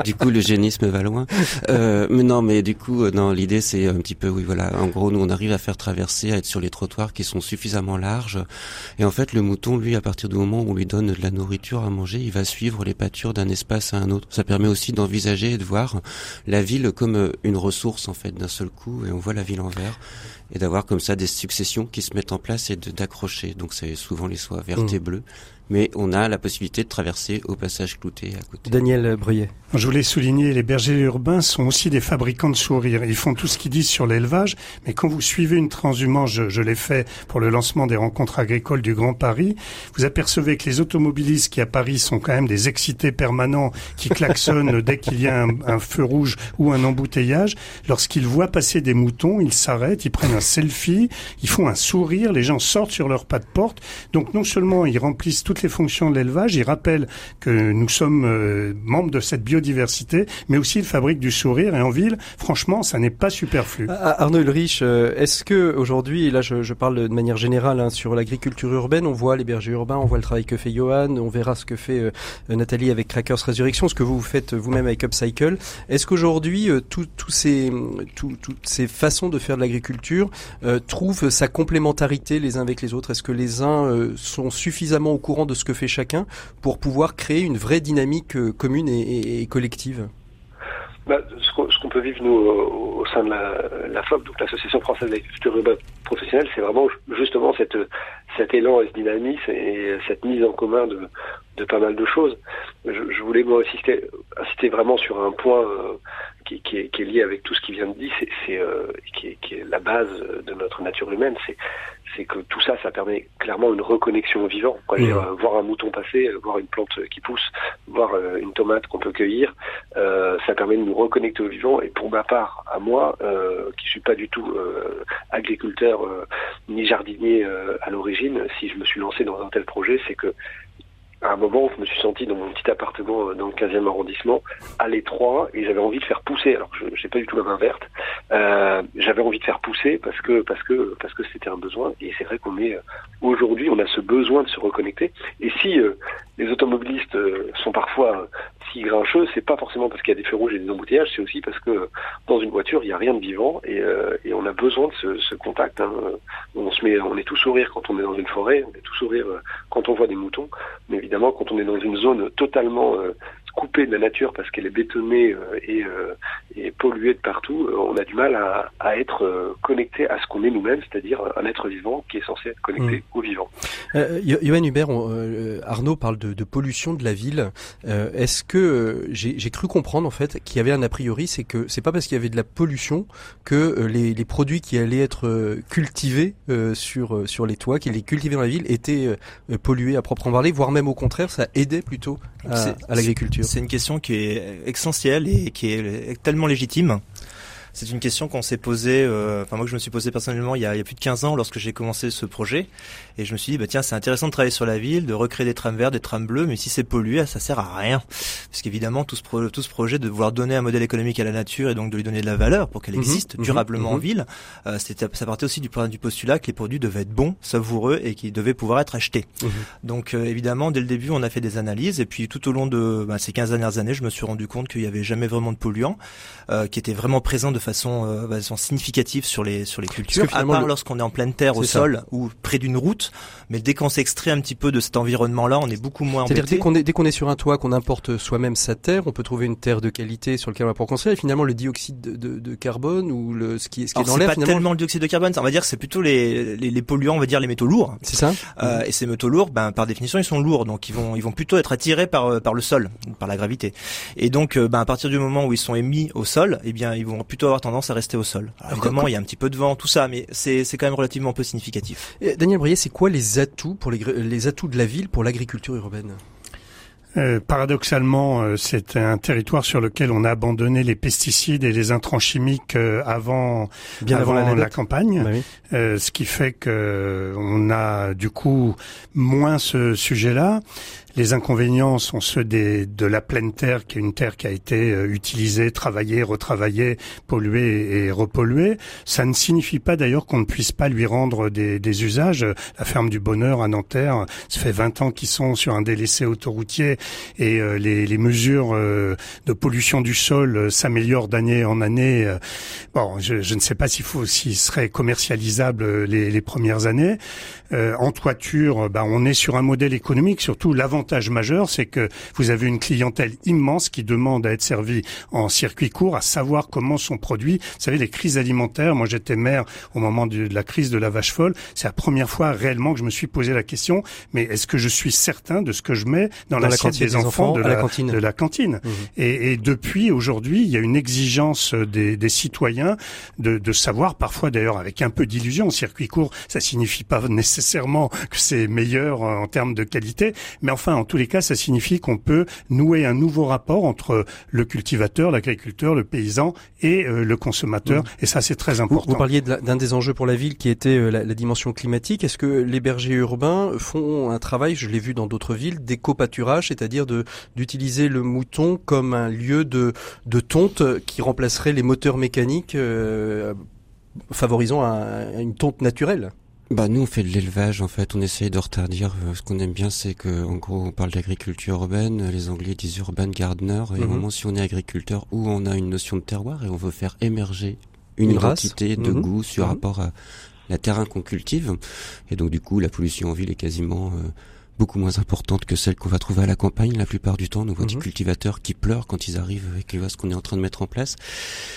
Euh, du coup, le génisme va loin. Euh, mais non, mais du coup, euh, non, l'idée c'est un petit peu, oui, voilà. En gros, nous on arrive à faire traverser, à être sur les trottoirs qui sont suffisamment larges. Et en fait, le mouton, lui, à partir du moment où on lui donne de la nourriture à manger, il va suivre les pâtures d'un espace à un autre. Ça permet aussi d'envisager et de voir la ville comme une ressource en fait d'un seul coup, et on voit la ville en vert et d'avoir comme ça des successions qui se mettent en place et d'accrocher. Donc c'est souvent les soies vertes mmh. et bleues mais on a la possibilité de traverser au passage clouté à côté. Daniel Bruyet. Je voulais souligner, les bergers urbains sont aussi des fabricants de sourires. Ils font tout ce qu'ils disent sur l'élevage, mais quand vous suivez une transhumance, je, je l'ai fait pour le lancement des rencontres agricoles du Grand Paris, vous apercevez que les automobilistes qui à Paris sont quand même des excités permanents, qui klaxonnent dès qu'il y a un, un, feu rouge ou un embouteillage, lorsqu'ils voient passer des moutons, ils s'arrêtent, ils prennent un selfie, ils font un sourire, les gens sortent sur leur pas de porte. Donc non seulement ils remplissent toutes les fonctions de l'élevage. Il rappelle que nous sommes euh, membres de cette biodiversité, mais aussi il fabrique du sourire. Et en ville, franchement, ça n'est pas superflu. Ah, ah, Arnaud Ulrich, euh, est-ce que aujourd'hui, là je, je, parle de manière générale hein, sur l'agriculture urbaine, on voit les bergers urbains, on voit le travail que fait Johan, on verra ce que fait euh, Nathalie avec Crackers Résurrection, ce que vous faites vous-même avec Upcycle. Est-ce qu'aujourd'hui, tous ces, toutes ces façons de faire de l'agriculture trouvent sa complémentarité les uns avec les autres? Est-ce que les uns sont suffisamment au courant de ce que fait chacun pour pouvoir créer une vraie dynamique euh, commune et, collective? Bah, ce qu'on peut vivre nous au, sein de la, la FOP, donc l'Association française d'agriculture urbaine professionnelle, c'est vraiment justement cet élan et ce dynamisme et cette mise en commun de, de pas mal de choses. Je, je voulais moi insister, insister vraiment sur un point euh, qui, qui, est, qui, est, lié avec tout ce qui vient de dire, c'est euh, qui, est, qui, est, la base de notre nature humaine, c'est que tout ça, ça permet clairement une reconnexion au vivant. Quoi. Mmh. Dire, voir un mouton passer, voir une plante qui pousse, voir euh, une tomate qu'on peut cueillir, euh, ça permet de nous reconnecter au vivant. Et pour ma part, à moi, euh, qui suis pas du tout euh, agriculteur ni jardinier à l'origine, si je me suis lancé dans un tel projet, c'est que à un moment je me suis senti dans mon petit appartement dans le 15e arrondissement, à l'étroit, et j'avais envie de faire pousser. Alors, je n'ai pas du tout la main verte. Euh, j'avais envie de faire pousser parce que parce que parce que c'était un besoin. Et c'est vrai qu'on est aujourd'hui, on a ce besoin de se reconnecter. Et si les automobilistes sont parfois si grincheux, c'est pas forcément parce qu'il y a des feux rouges et des embouteillages, c'est aussi parce que dans une voiture, il n'y a rien de vivant et, euh, et on a besoin de ce, contact. Hein. On est tout sourire quand on est dans une forêt, on est tout sourire euh, quand on voit des moutons, mais évidemment quand on est dans une zone totalement euh, coupée de la nature parce qu'elle est bétonnée euh, et, euh, et, polluée de partout, euh, on a du mal à, à être connecté à ce qu'on est nous-mêmes, c'est-à-dire un être vivant qui est censé être connecté mmh. au vivant. Euh, Johan Hubert, Arnaud parle de, de, pollution de la ville. Est-ce que j'ai cru comprendre en fait qu'il y avait un a priori, c'est que c'est pas parce qu'il y avait de la pollution que les, les, produits qui allaient être cultivés sur sur les toits, qui allaient cultivés dans la ville, étaient pollués à proprement parler, voire même au contraire, ça aidait plutôt à, à l'agriculture. C'est une question qui est essentielle et qui est tellement légitime c'est une question qu'on s'est posée, euh, enfin moi que je me suis posée personnellement il y, a, il y a plus de 15 ans lorsque j'ai commencé ce projet. Et je me suis dit, bah tiens, c'est intéressant de travailler sur la ville, de recréer des trams verts, des trams bleus, mais si c'est pollué, ça sert à rien. Parce qu'évidemment, tout ce, tout ce projet de vouloir donner un modèle économique à la nature et donc de lui donner de la valeur pour qu'elle mhm, existe mhm, durablement en mhm. ville, euh, ça partait aussi du, du postulat que les produits devaient être bons, savoureux et qu'ils devaient pouvoir être achetés. Donc euh, évidemment, dès le début, on a fait des analyses et puis tout au long de bah, ces 15 dernières années, je me suis rendu compte qu'il y avait jamais vraiment de polluants, euh, qui étaient vraiment présents de façon euh, bah, sont significatives sur les sur les cultures, à part lorsqu'on est en pleine terre au sol ou près d'une route. Mais dès qu'on s'extrait un petit peu de cet environnement-là, on est beaucoup moins C'est-à-dire dès qu'on est dès qu'on est sur un toit, qu'on importe soi-même sa terre, on peut trouver une terre de qualité sur laquelle on va pouvoir construire. Et finalement, le dioxyde de, de, de carbone ou le ce qui, ce qui est dans l'air, c'est pas tellement le dioxyde de carbone. On va dire que c'est plutôt les, les, les polluants, on va dire les métaux lourds. C'est ça. Euh, et ces métaux lourds, ben par définition, ils sont lourds, donc ils vont ils vont plutôt être attirés par euh, par le sol, par la gravité. Et donc, ben à partir du moment où ils sont émis au sol, eh bien ils vont plutôt avoir tendance à rester au sol. évidemment, il y a un petit peu de vent, tout ça, mais c'est c'est quand même relativement peu significatif. Daniel Brier, c'est quoi les atouts pour les les atouts de la ville pour l'agriculture urbaine? Euh, paradoxalement, euh, c'est un territoire sur lequel on a abandonné les pesticides et les intrants chimiques euh, avant, Bien avant, la, campagne, bah ce qui fait que on a du coup moins ce sujet-là. Les inconvénients sont ceux des, de la pleine terre, qui est une terre qui a été euh, utilisée, travaillée, retravaillée, polluée et repolluée. Ça ne signifie pas d'ailleurs qu'on ne puisse pas lui rendre des, usages. La ferme du Bonheur à Nanterre, ça fait 20 ans qu'ils sont sur un délaissé autoroutier et euh, les, les, mesures euh, de pollution du sol s'améliorent d'année en année. Bon, je, ne sais pas s'il faut, s'il serait commercialisable les, premières années. en toiture, ben, on est sur un modèle économique, surtout l'avant l'avantage majeur, c'est que vous avez une clientèle immense qui demande à être servie en circuit court, à savoir comment sont produits. Vous savez, les crises alimentaires, moi j'étais maire au moment de la crise de la vache folle, c'est la première fois réellement que je me suis posé la question, mais est-ce que je suis certain de ce que je mets dans, la l'assiette des, des, enfants, de, la, cantine, de la cantine? Mmh. et, et, depuis aujourd'hui, il y a une exigence des, des citoyens de, de savoir, parfois d'ailleurs avec un peu d'illusion, circuit court, ça signifie pas nécessairement que c'est meilleur en termes de qualité, mais enfin en tous les cas, ça signifie qu'on peut nouer un nouveau rapport entre le cultivateur, l'agriculteur, le paysan et euh, le consommateur. Et ça, c'est très important. Vous, parliez d'un des enjeux pour la ville qui était euh, la, la, dimension climatique. Est-ce que les bergers urbains font un travail, je l'ai vu dans d'autres villes, d'éco-pâturage, c'est-à-dire d'utiliser le mouton comme un lieu de, de tonte qui remplacerait les moteurs mécaniques euh, favorisant une tonte naturelle? Bah nous on fait de l'élevage en fait, on essaye de retardir. Euh, ce qu'on aime bien c'est que en gros on parle d'agriculture urbaine, les Anglais disent urban gardener. Et au mhm. moment si on est agriculteur ou on a une notion de terroir et on veut faire émerger une, identité de mhm. goût sur mhm. rapport à la terrain qu'on cultive. Et donc du coup la pollution en ville est quasiment euh, beaucoup moins importante que celle qu'on va trouver à la campagne. La plupart du temps, nous voit des mhm. cultivateurs qui pleurent quand ils arrivent avec les ce qu'on est en train de mettre en place.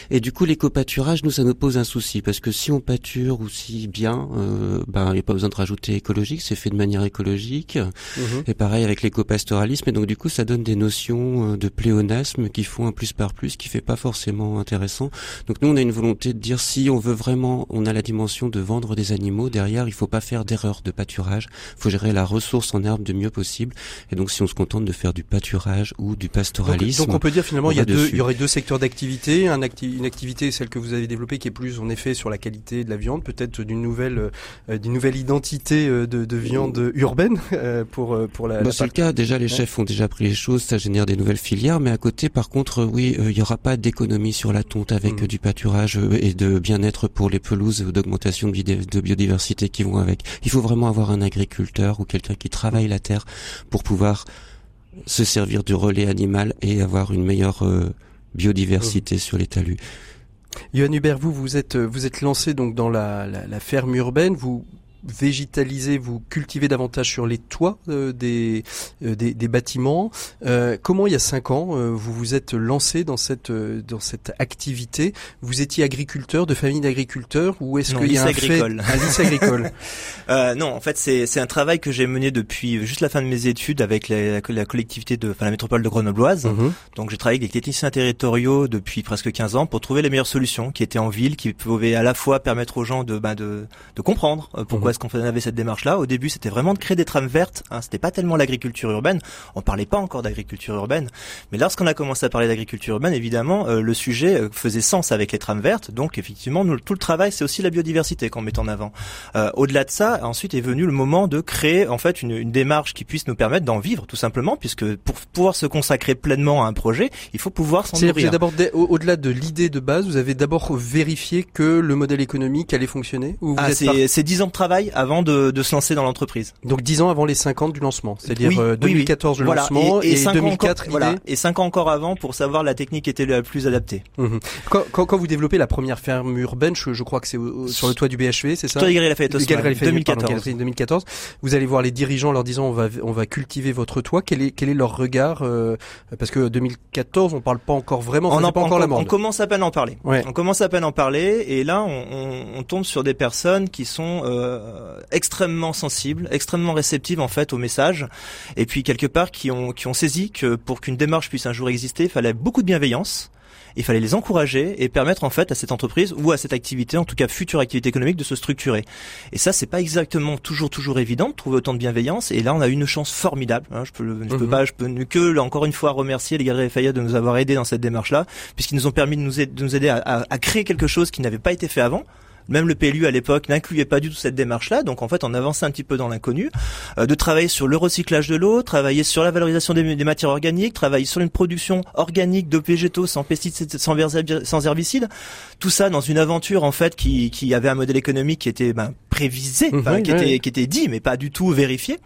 Et du coup, l'éco-pâturage, nous, ça nous pose un souci parce que si on pâture aussi bien, euh, ben, il n'y a pas besoin de rajouter écologique, c'est fait de manière écologique. Mhm. Et pareil avec l'éco-pastoralisme. Et donc, du coup, ça donne des notions euh, de pléonasme qui font un plus par plus, qui fait pas forcément intéressant. Donc, nous, on a une volonté de dire si on veut vraiment, on a la dimension de vendre des animaux, derrière, il faut pas faire d'erreur de pâturage. Il faut gérer la ressource en herbe arbre du mieux possible. Et donc, si on se contente de faire du pâturage ou du pastoralisme, donc, on peut dire finalement il y a deux, il y aurait deux secteurs d'activité, un une activité celle que vous avez développée qui est plus en effet sur la qualité de la viande, peut-être d'une nouvelle euh, d'une nouvelle identité euh, de, de viande urbaine [LAUGHS] euh, pour pour la. Bah, c'est le cas. Déjà, les chefs ont déjà pris les choses, ça génère des nouvelles filières, mais à côté, par contre, oui, il y aura pas d'économie sur la tonte avec mmh. du pâturage et de bien-être pour les pelouses ou d'augmentation de biodiversité qui vont avec. Il faut vraiment avoir un agriculteur ou quelqu'un qui travaille la terre pour pouvoir se servir du relais animal et avoir une meilleure biodiversité mmh. sur les talus. Johan Hubert, vous, vous êtes, vous êtes lancé donc dans la, la ferme urbaine. Vous végétaliser, vous cultivez davantage sur les toits euh, des, euh, des, des, bâtiments. Euh, comment il y a cinq ans vous vous êtes lancé dans cette dans cette activité? Vous étiez agriculteur de famille d'agriculteurs ou est-ce qu'il y a un agricole. fait un lycée agricole [LAUGHS] Non, en fait c'est c'est un travail que j'ai mené depuis juste la fin de mes études avec la, la collectivité de enfin, la métropole de Grenobloise. Mhm. Donc j'ai travaillé avec des techniciens territoriaux depuis presque 15 ans pour trouver les meilleures solutions qui étaient en ville, qui pouvaient à la fois permettre aux gens de bah, de, de comprendre pourquoi est-ce qu'on avait cette démarche-là? Au début, c'était vraiment de créer des trames vertes. Hein. C'était pas tellement l'agriculture urbaine. On parlait pas encore d'agriculture urbaine. Mais lorsqu'on a commencé à parler d'agriculture urbaine, évidemment, euh, le sujet euh, faisait sens avec les trames vertes. Donc, effectivement, nous, tout le travail, c'est aussi la biodiversité qu'on met en avant. Euh, au-delà de ça, ensuite est venu le moment de créer en fait une, une démarche qui puisse nous permettre d'en vivre, tout simplement, puisque pour pouvoir se consacrer pleinement à un projet, il faut pouvoir s'en nourrir. d'abord, au-delà de l'idée de base, vous avez d'abord vérifié que le modèle économique allait fonctionner. Ou ah, c'est dix ans de travail avant de, de se lancer dans l'entreprise. Donc 10 ans avant les 50 du lancement, c'est-à-dire 2014 euh, le lancement et, et, 2004 voilà, et 5 ans encore avant pour savoir la technique était la plus adaptée. Mhm. Quand, quand, quand, vous développez la première ferme urbaine, je, je crois que c'est sur le toit du BHV, c'est ça? Toit Galerie Lafayette, 2014. 2014. Vous allez voir les dirigeants leur disant on va on va cultiver votre toit. Quel est quel est leur regard euh, Parce que 2014, on parle pas encore vraiment. On, en, pas encore la on commence à peine à en parler. Ouais. On commence à peine à en parler et là on, on, on tombe sur des personnes qui sont euh, extrêmement sensibles, extrêmement réceptives en fait au message, et puis quelque part qui ont qui ont saisi que pour qu'une démarche puisse un jour exister, il fallait beaucoup de bienveillance. Il fallait les encourager et permettre en fait à cette entreprise ou à cette activité, en tout cas future activité économique, de se structurer. Et ça, c'est pas exactement toujours toujours évident de trouver autant de bienveillance. Et là, on a une chance formidable. Hein. Je peux, je peux mhm. pas, je peux que là, encore une fois remercier les Galeries Lafayette de nous avoir aidés dans cette démarche-là, puisqu'ils nous ont permis de nous aider, de nous aider à, à créer quelque chose qui n'avait pas été fait avant. Même le PLU à l'époque n'incluait pas du tout cette démarche-là, donc en fait on avançait un petit peu dans l'inconnu, euh, de travailler sur le recyclage de l'eau, travailler sur la valorisation des, matières organiques, travailler sur une production organique de végétaux sans pesticides, sans, sans herbicides, tout ça dans une aventure en fait qui, qui avait un modèle économique qui était ben, prévisé, mhm, qui, était, qui était dit mais pas du tout vérifié.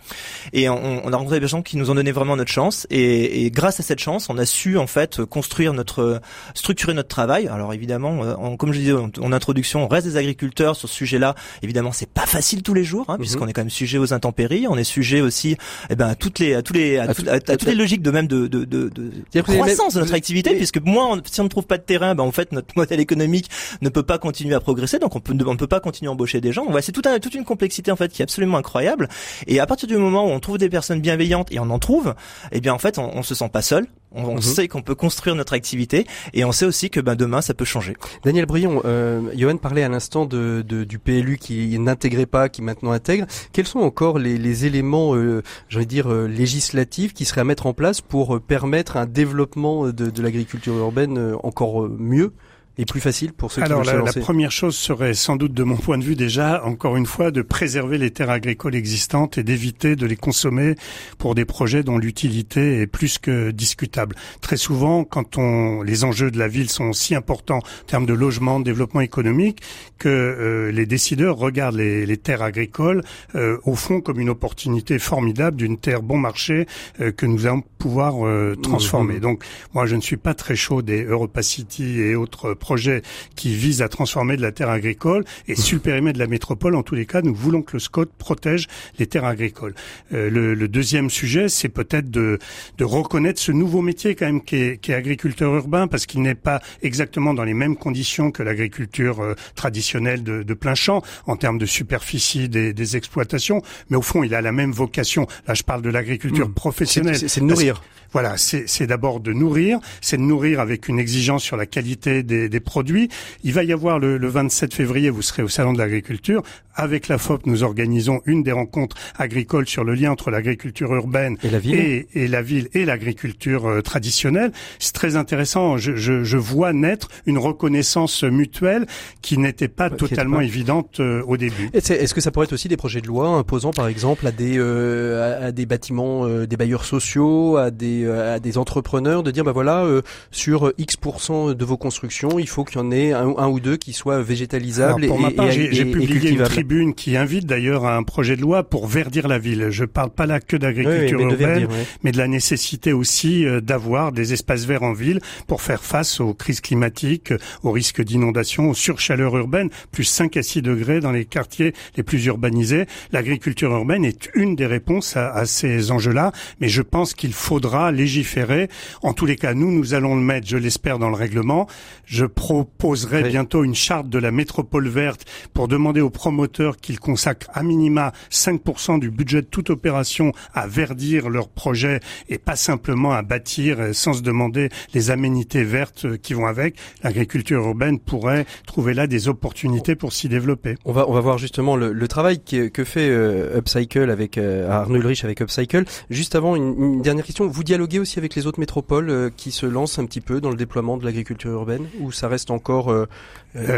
Et on, on a rencontré des gens qui nous ont donné vraiment notre chance, et, et, grâce à cette chance, on a su en fait construire notre, structurer notre travail. Alors évidemment, euh, comme je disais en, introduction, on reste des agriculteurs sur ce sujet-là. Évidemment, c'est pas facile tous les jours, hein, puisqu'on mhm. est quand même sujet aux intempéries. On est sujet aussi, eh ben, à toutes les, à tous les, à, toutes les logiques de même de, de, de, de croissance de notre activité, puisque moins, si on ne trouve pas de terrain, ben en fait notre [LAUGHS] modèle économique ne peut pas continuer à progresser, donc on peut, on ne peut pas continuer à embaucher des gens. Voilà, c'est tout un, toute une complexité en fait qui est absolument incroyable. Et à partir du moment où on trouve des personnes bienveillantes et on en trouve, eh bien en fait, on, on se sent pas seul. On, mhm. sait qu'on peut construire notre activité et on sait aussi que ben, demain ça peut changer. Daniel Brion, euh, Johan parlait à l'instant de, de, du PLU qui n'intégrait pas, qui maintenant intègre. Quels sont encore les, les éléments, euh, j'allais dire euh, législatifs, qui seraient à mettre en place pour euh, permettre un développement de, de l'agriculture urbaine encore mieux? Et plus facile pour ceux Alors, qui veulent la, la première chose serait sans doute de mon point de vue déjà, encore une fois, de préserver les terres agricoles existantes et d'éviter de les consommer pour des projets dont l'utilité est plus que discutable. Très souvent, quand on, les enjeux de la ville sont si importants en termes de logement, de développement économique, que euh, les décideurs regardent les, les terres agricoles euh, au fond comme une opportunité formidable d'une terre bon marché euh, que nous allons pouvoir transformer. Mmh. Donc, moi, je ne suis pas très chaud des Europacity et autres projet qui vise à transformer de la terre agricole et sur le périmètre de la métropole, en tous les cas, nous voulons que le SCOT protège les terres agricoles. Euh, le, le, deuxième sujet, c'est peut-être de, de reconnaître ce nouveau métier quand même qui est, qui est agriculteur urbain parce qu'il n'est pas exactement dans les mêmes conditions que l'agriculture euh, traditionnelle de, de, plein champ en termes de superficie des, des, exploitations, mais au fond, il a la même vocation. Là, je parle de l'agriculture mmh. professionnelle. C'est nourrir. Voilà, c'est d'abord de nourrir, c'est de nourrir avec une exigence sur la qualité des, des produits. Il va y avoir le, le 27 février, vous serez au salon de l'agriculture. Avec la FOP, nous organisons une des rencontres agricoles sur le lien entre l'agriculture urbaine et la ville et, et la ville et l'agriculture euh, traditionnelle. C'est très intéressant. Je, je, je, vois naître une reconnaissance mutuelle qui n'était pas totalement évidente euh, au début. Est-ce que ça pourrait être aussi des projets de loi imposant, par exemple, à des euh, à, des bâtiments, des bailleurs sociaux, à des à des entrepreneurs, de dire bah voilà, sur X de vos constructions, il faut qu'il y en ait un, un, ou deux qui soient végétalisables Alors, pour et, ma part, j'ai publié une tribune qui invite d'ailleurs à un projet de loi pour verdir la ville. Je parle pas là que d'agriculture oui, urbaine, verdir, oui. mais de la nécessité aussi d'avoir des espaces verts en ville pour faire face aux crises climatiques, aux risques d'inondation, aux surchaleurs urbaines, plus 5 à 6 degrés dans les quartiers les plus urbanisés. L'agriculture urbaine est une des réponses à, à ces enjeux-là, mais je pense qu'il faudra légiférer. En tous les cas, nous, nous allons le mettre, je l'espère, dans le règlement. Je proposerai oui. bientôt une charte de la métropole verte pour demander aux promoteurs qu'ils consacrent à minima 5% du budget de toute opération à verdir leurs projets et pas simplement à bâtir sans se demander les aménités vertes qui vont avec. L'agriculture urbaine pourrait trouver là des opportunités pour s'y développer. On va on va voir justement le, le travail que, que fait euh, Upcycle avec euh, Arnaud Ulrich avec Upcycle. Juste avant une, une, dernière question, vous dialoguez aussi avec les autres métropoles euh, qui se lancent un petit peu dans le déploiement de l'agriculture urbaine ou ça reste encore euh,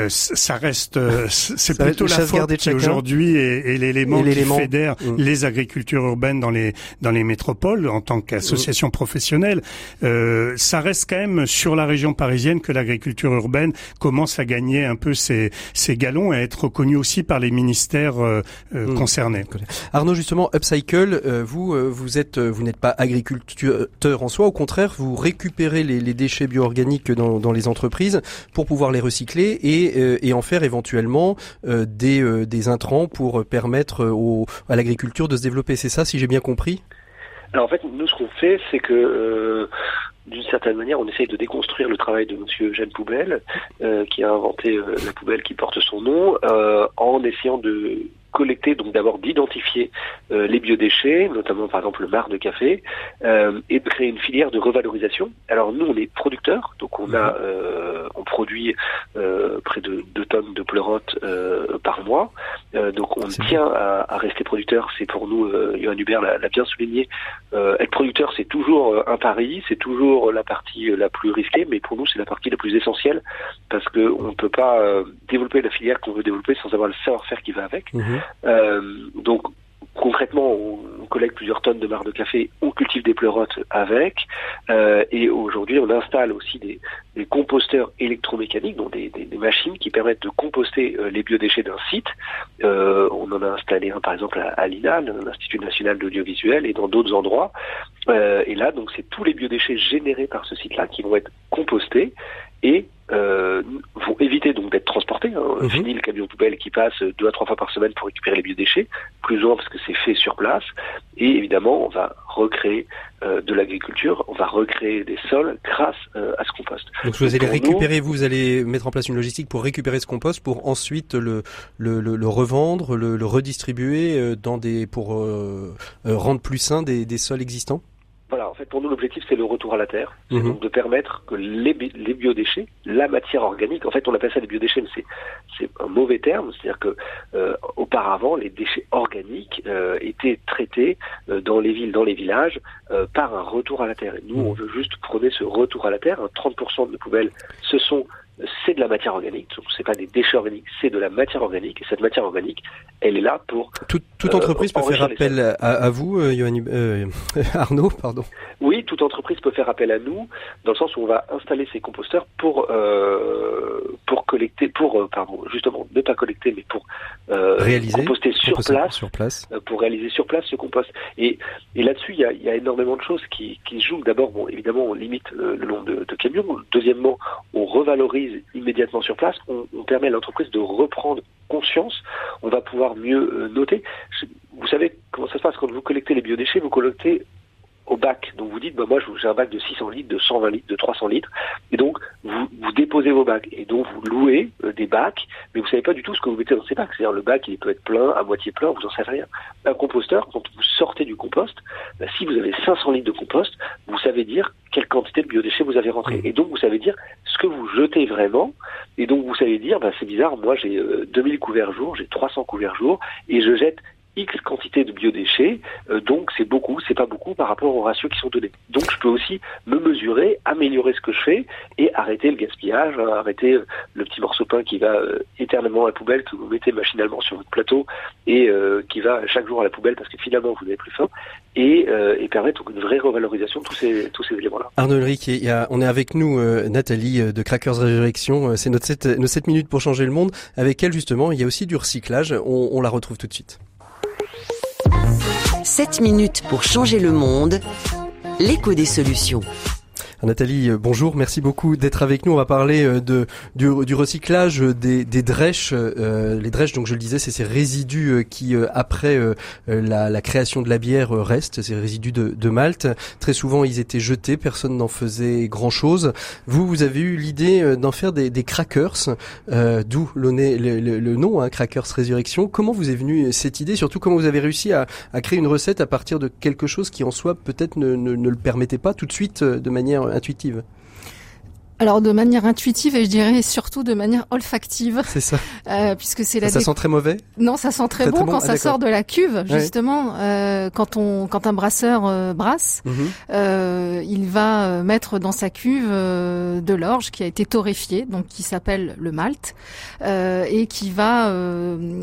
ça reste [LAUGHS] c'est plutôt la FOP qui aujourd'hui est, est l'élément qui fédère mmh. les agricultures urbaines dans les dans les métropoles en tant qu'association mmh. professionnelle. Euh, ça reste quand même sur la région parisienne que l'agriculture urbaine commence à gagner un peu ses, ses galons et à être reconnue aussi par les ministères euh, mmh. concernés. Arnaud, justement, Upcycle, euh, vous vous êtes vous n'êtes pas en soi, au contraire, vous récupérez les, déchets bio-organiques dans, dans, les entreprises pour pouvoir les recycler et, et en faire éventuellement des, des intrants pour permettre à l'agriculture de se développer. C'est ça, si j'ai bien compris? Alors en fait, nous, ce qu'on fait, c'est que euh, d'une certaine manière, on essaye de déconstruire le travail de Monsieur Jeanne Poubelle, euh, qui a inventé euh, la poubelle qui porte son nom, en essayant de collecter, donc d'abord d'identifier euh, les biodéchets, notamment par exemple le marc de café, euh, et de créer une filière de revalorisation. Alors nous, on est producteurs, donc on a, euh, on produit près de 2 tonnes de pleurotes par mois, donc on tient à, à, rester producteur. C'est pour nous, Johan Hubert l'a bien souligné, être producteur, c'est toujours un pari, c'est toujours la partie la plus risquée, mais pour nous, c'est la partie la plus essentielle parce que on ne peut pas développer la filière qu'on veut développer sans avoir le savoir-faire qui va avec. Mmh. Euh, donc concrètement, on collecte plusieurs tonnes de marc de café, on cultive des pleurotes avec, euh, et aujourd'hui, on installe aussi des, composteurs électromécaniques, donc des, machines qui permettent de composter euh, les biodéchets d'un site. On en a installé un, par exemple, à, à l'INA, l'Institut national d'audiovisuel, et dans d'autres endroits. Et là, donc, c'est tous les biodéchets générés par ce site-là qui vont être compostés et euh, vont éviter donc d'être transportés. Hein. -hmm. Fini le camion poubelle qui passe deux à trois fois par semaine pour récupérer les biodéchets, plus loin parce que c'est fait sur place. Et évidemment, on va recréer euh, de l'agriculture, on va recréer des sols grâce euh, à ce compost. Donc vous allez récupérer, nous, vous allez mettre en place une logistique pour récupérer ce compost pour ensuite le, le, le, le revendre, le, le, redistribuer euh, dans des, pour euh, rendre plus sains des, des sols existants? Fait, pour nous, l'objectif, c'est le retour à la terre. C'est mmh. donc de permettre que les, les, biodéchets, la matière organique, en fait, on appelle ça des biodéchets, mais c'est un mauvais terme. C'est-à-dire que euh, auparavant, les déchets organiques euh, étaient traités euh, dans les villes, dans les villages, par un retour à la terre. Et nous, mmh. on veut juste prôner ce retour à la terre. 30% de nos poubelles, ce sont c'est de la matière organique, c'est pas des déchets organiques, c'est de la matière organique, et cette matière organique, elle est là pour... Toute, toute entreprise euh, peut faire appel à, à, vous, euh, Yohann, euh, [LAUGHS] Arnaud, pardon Oui, toute entreprise peut faire appel à nous, dans le sens où on va installer ces composteurs pour, euh, pour collecter, pour, pardon, justement, ne pas collecter, mais pour réaliser, composter sur place, sur place, pour réaliser sur place ce compost. Et, et là-dessus, il y a, y a, énormément de choses qui, qui jouent. D'abord, bon, évidemment, on limite le, le nombre de, de camions. Deuxièmement, on revalorise immédiatement sur place, on, on permet à l'entreprise de reprendre conscience, on va pouvoir mieux euh, noter. Vous savez comment ça se passe quand vous collectez les biodéchets, vous collectez au bac. Donc vous dites, bah moi j'ai un bac de 600 litres, de 120 litres, de 300 litres, et donc vous, déposez vos bacs, et donc vous louez euh, des bacs, mais vous savez pas du tout ce que vous mettez dans ces bacs. C'est-à-dire le bac il peut être plein, à moitié plein, vous en savez rien. Un composteur, quand vous sortez du compost, bah, si vous avez 500 litres de compost, vous savez dire quelle quantité de biodéchets vous avez rentré. Et donc vous savez dire ce que vous jetez vraiment. Et donc vous savez dire, bah, c'est bizarre, moi j'ai 2000 couverts jour, j'ai 300 couverts jour, et je jette X quantité de biodéchets, euh, donc c'est beaucoup, c'est pas beaucoup par rapport aux ratios qui sont donnés. Donc je peux aussi me mesurer, améliorer ce que je fais et arrêter le gaspillage, hein, arrêter euh, le petit morceau de pain qui va euh, éternellement à la poubelle, que vous mettez machinalement sur votre plateau et qui va chaque jour à la poubelle parce que finalement vous n'avez plus faim, et, et permettre une vraie revalorisation de tous ces, éléments-là. Arnaud Ulrich, on est avec nous Nathalie de Crackers Résurrection, c'est notre 7, nos 7 minutes pour changer le monde. Avec elle justement, il y a aussi du recyclage, on la retrouve tout de suite. 7 minutes pour changer le monde, l'écho des solutions. Nathalie, euh, bonjour, merci beaucoup d'être avec nous. On va parler euh, du, recyclage des, des drèches. Euh, les drèches, donc je le disais, c'est ces résidus qui, après la, création de la bière, restent, ces résidus de, de Malte. Très souvent, ils étaient jetés, personne n'en faisait grand-chose. Vous, vous avez eu l'idée d'en faire des, crackers, d'où le, le, le, nom, hein, Crackers Résurrection. Comment vous est venue cette idée? Surtout, comment vous avez réussi à, à, créer une recette à partir de quelque chose qui, en soi, peut-être ne, ne, ne le permettait pas tout de suite de manière intuitive alors de manière intuitive et je dirais surtout de manière olfactive. C'est ça. Euh, puisque c'est la. Ça, sent très mauvais. Non, ça sent très, bon, quand ah, ça sort de la cuve. Justement, euh, quand on quand un brasseur euh, brasse, euh, il va euh, mettre dans sa cuve euh, de l'orge qui a été torréfiée, donc qui s'appelle le malt, et qui va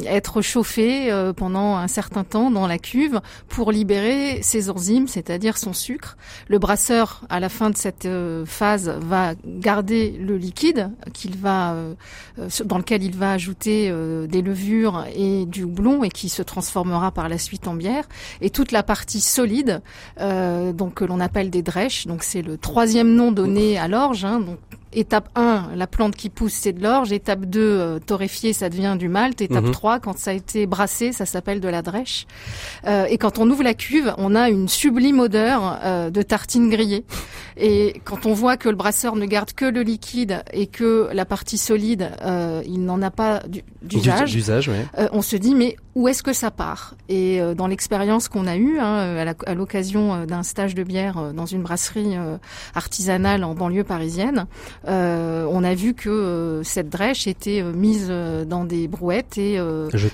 être chauffé pendant un certain temps dans la cuve pour libérer ses enzymes, c'est-à-dire son sucre. Le brasseur, à la fin de cette phase, va garder le liquide qu'il va, euh, euh, dans lequel il va ajouter euh, des levures et du houblon et qui se transformera par la suite en bière. Et toute la partie solide, donc que l'on appelle des drèches, donc c'est le troisième nom donné à l'orge. Hein, donc étape 1, la plante qui pousse, c'est de l'orge. Étape 2, euh, torréfié, ça devient du malt. Étape 3, mhm. quand ça a été brassé, ça s'appelle de la drèche. Euh, et quand on ouvre la cuve, on a une sublime odeur euh, de tartine grillée. Et quand on voit que le brasseur ne garde que le liquide et que la partie solide, euh, il n'en a pas d'usage, on se dit mais où est-ce que ça part? Et dans l'expérience qu'on a eue hein, à l'occasion d'un stage de bière dans une brasserie artisanale en banlieue parisienne, euh, on a vu que euh, cette drèche était euh, mise dans des brouettes et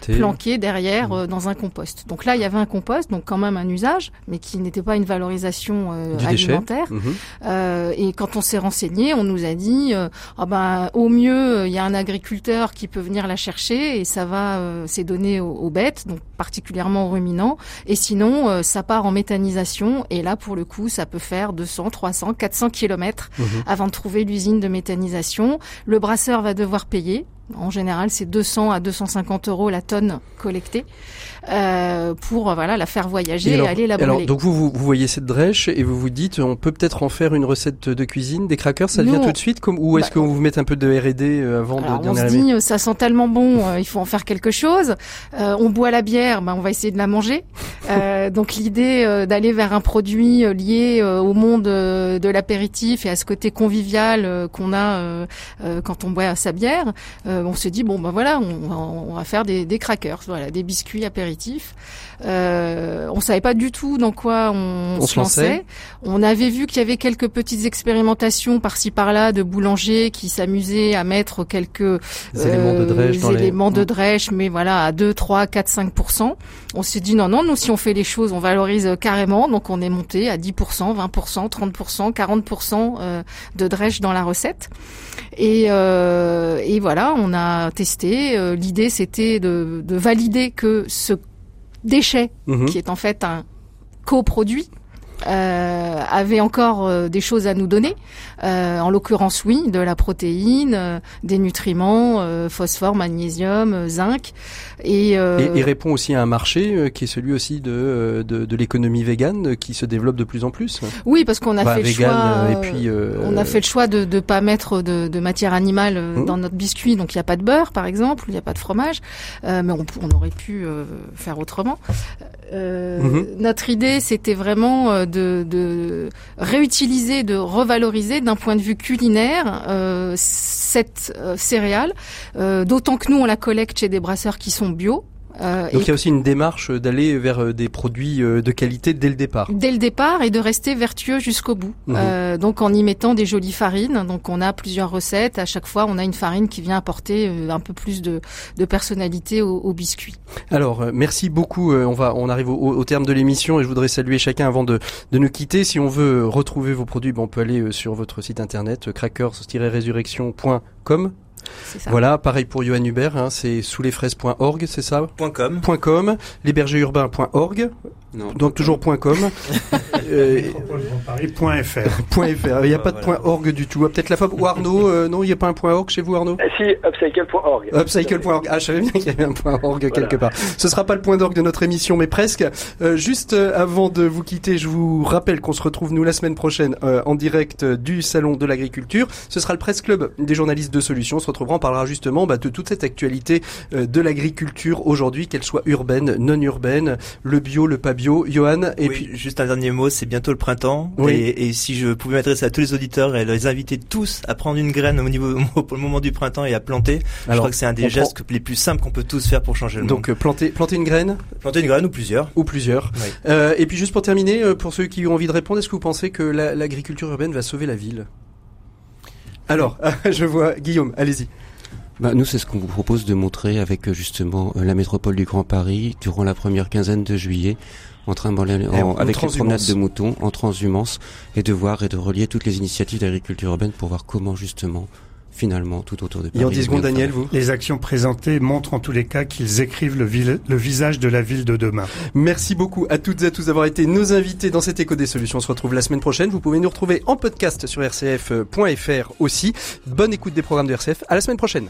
planquée derrière mmh. dans un compost. Donc là, il y avait un compost, donc quand même un usage, mais qui n'était pas une valorisation alimentaire. Mmh. et quand on s'est renseigné, on nous a dit, ah ben au mieux, il y a un agriculteur qui peut venir la chercher et ça va, c'est donné aux, bêtes, donc particulièrement aux ruminants. Et sinon, ça part en méthanisation et là, pour le coup, ça peut faire 200, 300, 400 kilomètres mmh. avant de trouver l'usine de méthanisation. Le brasseur va devoir payer. En général, c'est 200 à 250 euros la tonne collectée. Euh, pour voilà la faire voyager et, aller la brûler. Alors donc vous, vous, voyez cette drèche et vous vous dites on peut peut-être en faire une recette de cuisine des crackers ça vient tout de suite comme ou est-ce bah, que vous mettez un peu de R&D euh, avant de on se dit ça sent tellement bon euh, il faut en faire quelque chose. On boit la bière bah, on va essayer de la manger. [LAUGHS] Donc l'idée d'aller vers un produit lié au monde de l'apéritif et à ce côté convivial qu'on a quand on boit sa bière on se dit bon ben voilà on, on va faire des, des crackers voilà des biscuits apéritifs apéritif euh, on savait pas du tout dans quoi on, se lançait. On avait vu qu'il y avait quelques petites expérimentations par-ci par-là de boulangers qui s'amusaient à mettre quelques éléments de drèche, éléments de drèche mais voilà à 2, 3, 4, 5 On s'est dit non, non, nous si on fait les choses, on valorise carrément. Donc on est monté à 10% 20 30 40 de drèche dans la recette. Et, euh, et voilà, on a testé. Euh, l'idée, c'était de, de, valider que ce déchet, mhm. qui est en fait un coproduit, euh, avait encore euh, des choses à nous donner. Euh, en l'occurrence, oui, de la protéine, euh, des nutriments, euh, phosphore, magnésium, zinc. Et, et, répond aussi à un marché qui est celui aussi de, de, de l'économie végane qui se développe de plus en plus. Oui, parce qu'on a fait le choix. Et puis, on a fait le choix de ne pas mettre de, de matière animale mmh. dans notre biscuit, donc il n'y a pas de beurre, par exemple, il n'y a pas de fromage, mais on, on aurait pu faire autrement. Mmh. Notre idée, c'était vraiment de, de réutiliser, de revaloriser d'un point de vue culinaire euh, cette euh, céréale, euh, d'autant que nous on la collecte chez des brasseurs qui sont bio. Euh, Donc il y a aussi une démarche d'aller vers euh, des produits euh, de qualité dès le départ. Dès le départ et de rester vertueux jusqu'au bout. Mhm. Euh, donc en y mettant des jolies farines. Donc on a plusieurs recettes. À chaque fois, on a une farine qui vient apporter un peu plus de, de personnalité au, au, biscuit. Alors merci beaucoup. On va, on arrive au, au terme de l'émission et je voudrais saluer chacun avant de, de nous quitter. Si on veut retrouver vos produits, ben, on peut aller sur votre site internet crackers-résurrection.com voilà, pareil pour Johan Hubert, hein, c'est souslesfraises.org, c'est ça .com. .com, lesbergerurbains.org, non, donc toujours .com. [LAUGHS] euh, .fr. Il n'y a pas de .org du tout. Peut-être la FAB ou Arnaud. Euh, non, il n'y a pas un .org chez vous, Arnaud ah, Si, upcycle.org. Upcycle.org. Ah, je savais bien qu'il y avait un .org quelque part. Ce sera pas le point d'orgue de notre émission, mais presque. Euh, juste euh, avant de vous quitter, je vous rappelle qu'on se retrouve nous la semaine prochaine en direct du salon de l'agriculture. Ce sera le presse club des journalistes de Solutions. On se retrouvera, on parlera justement bah, de toute cette actualité de l'agriculture aujourd'hui, qu'elle soit urbaine, non urbaine, le bio, le pas bio Johan. Et puis juste un dernier mot, c'est bientôt le printemps. Et, et, si je pouvais m'adresser à tous les auditeurs et les inviter tous à prendre une graine au niveau [LAUGHS] pour le moment du printemps et à planter, je crois que c'est un des gestes les plus simples qu'on peut tous faire pour changer le monde. Donc planter, planter une graine. Planter une graine ou plusieurs. Ou plusieurs. Euh, et puis juste pour terminer, euh, pour ceux qui ont envie de répondre, est-ce que vous pensez que l'agriculture urbaine va sauver la ville? Alors, [LAUGHS] je vois Guillaume, allez-y. Bah, nous, c'est ce qu'on vous propose de montrer avec justement la métropole du Grand Paris durant la première quinzaine de juillet en train en, avec les promenades de moutons en transhumance et de voir et de relier toutes les initiatives d'agriculture urbaine pour voir comment justement finalement tout autour de Paris. Et en 10 secondes, Daniel, vous Les actions présentées montrent en tous les cas qu'ils écrivent le, le, visage de la ville de demain. Merci beaucoup à toutes et à tous d'avoir été nos invités dans cet écho des solutions. On se retrouve la semaine prochaine. Vous pouvez nous retrouver en podcast sur rcf.fr aussi. Bonne écoute des programmes de RCF. À la semaine prochaine.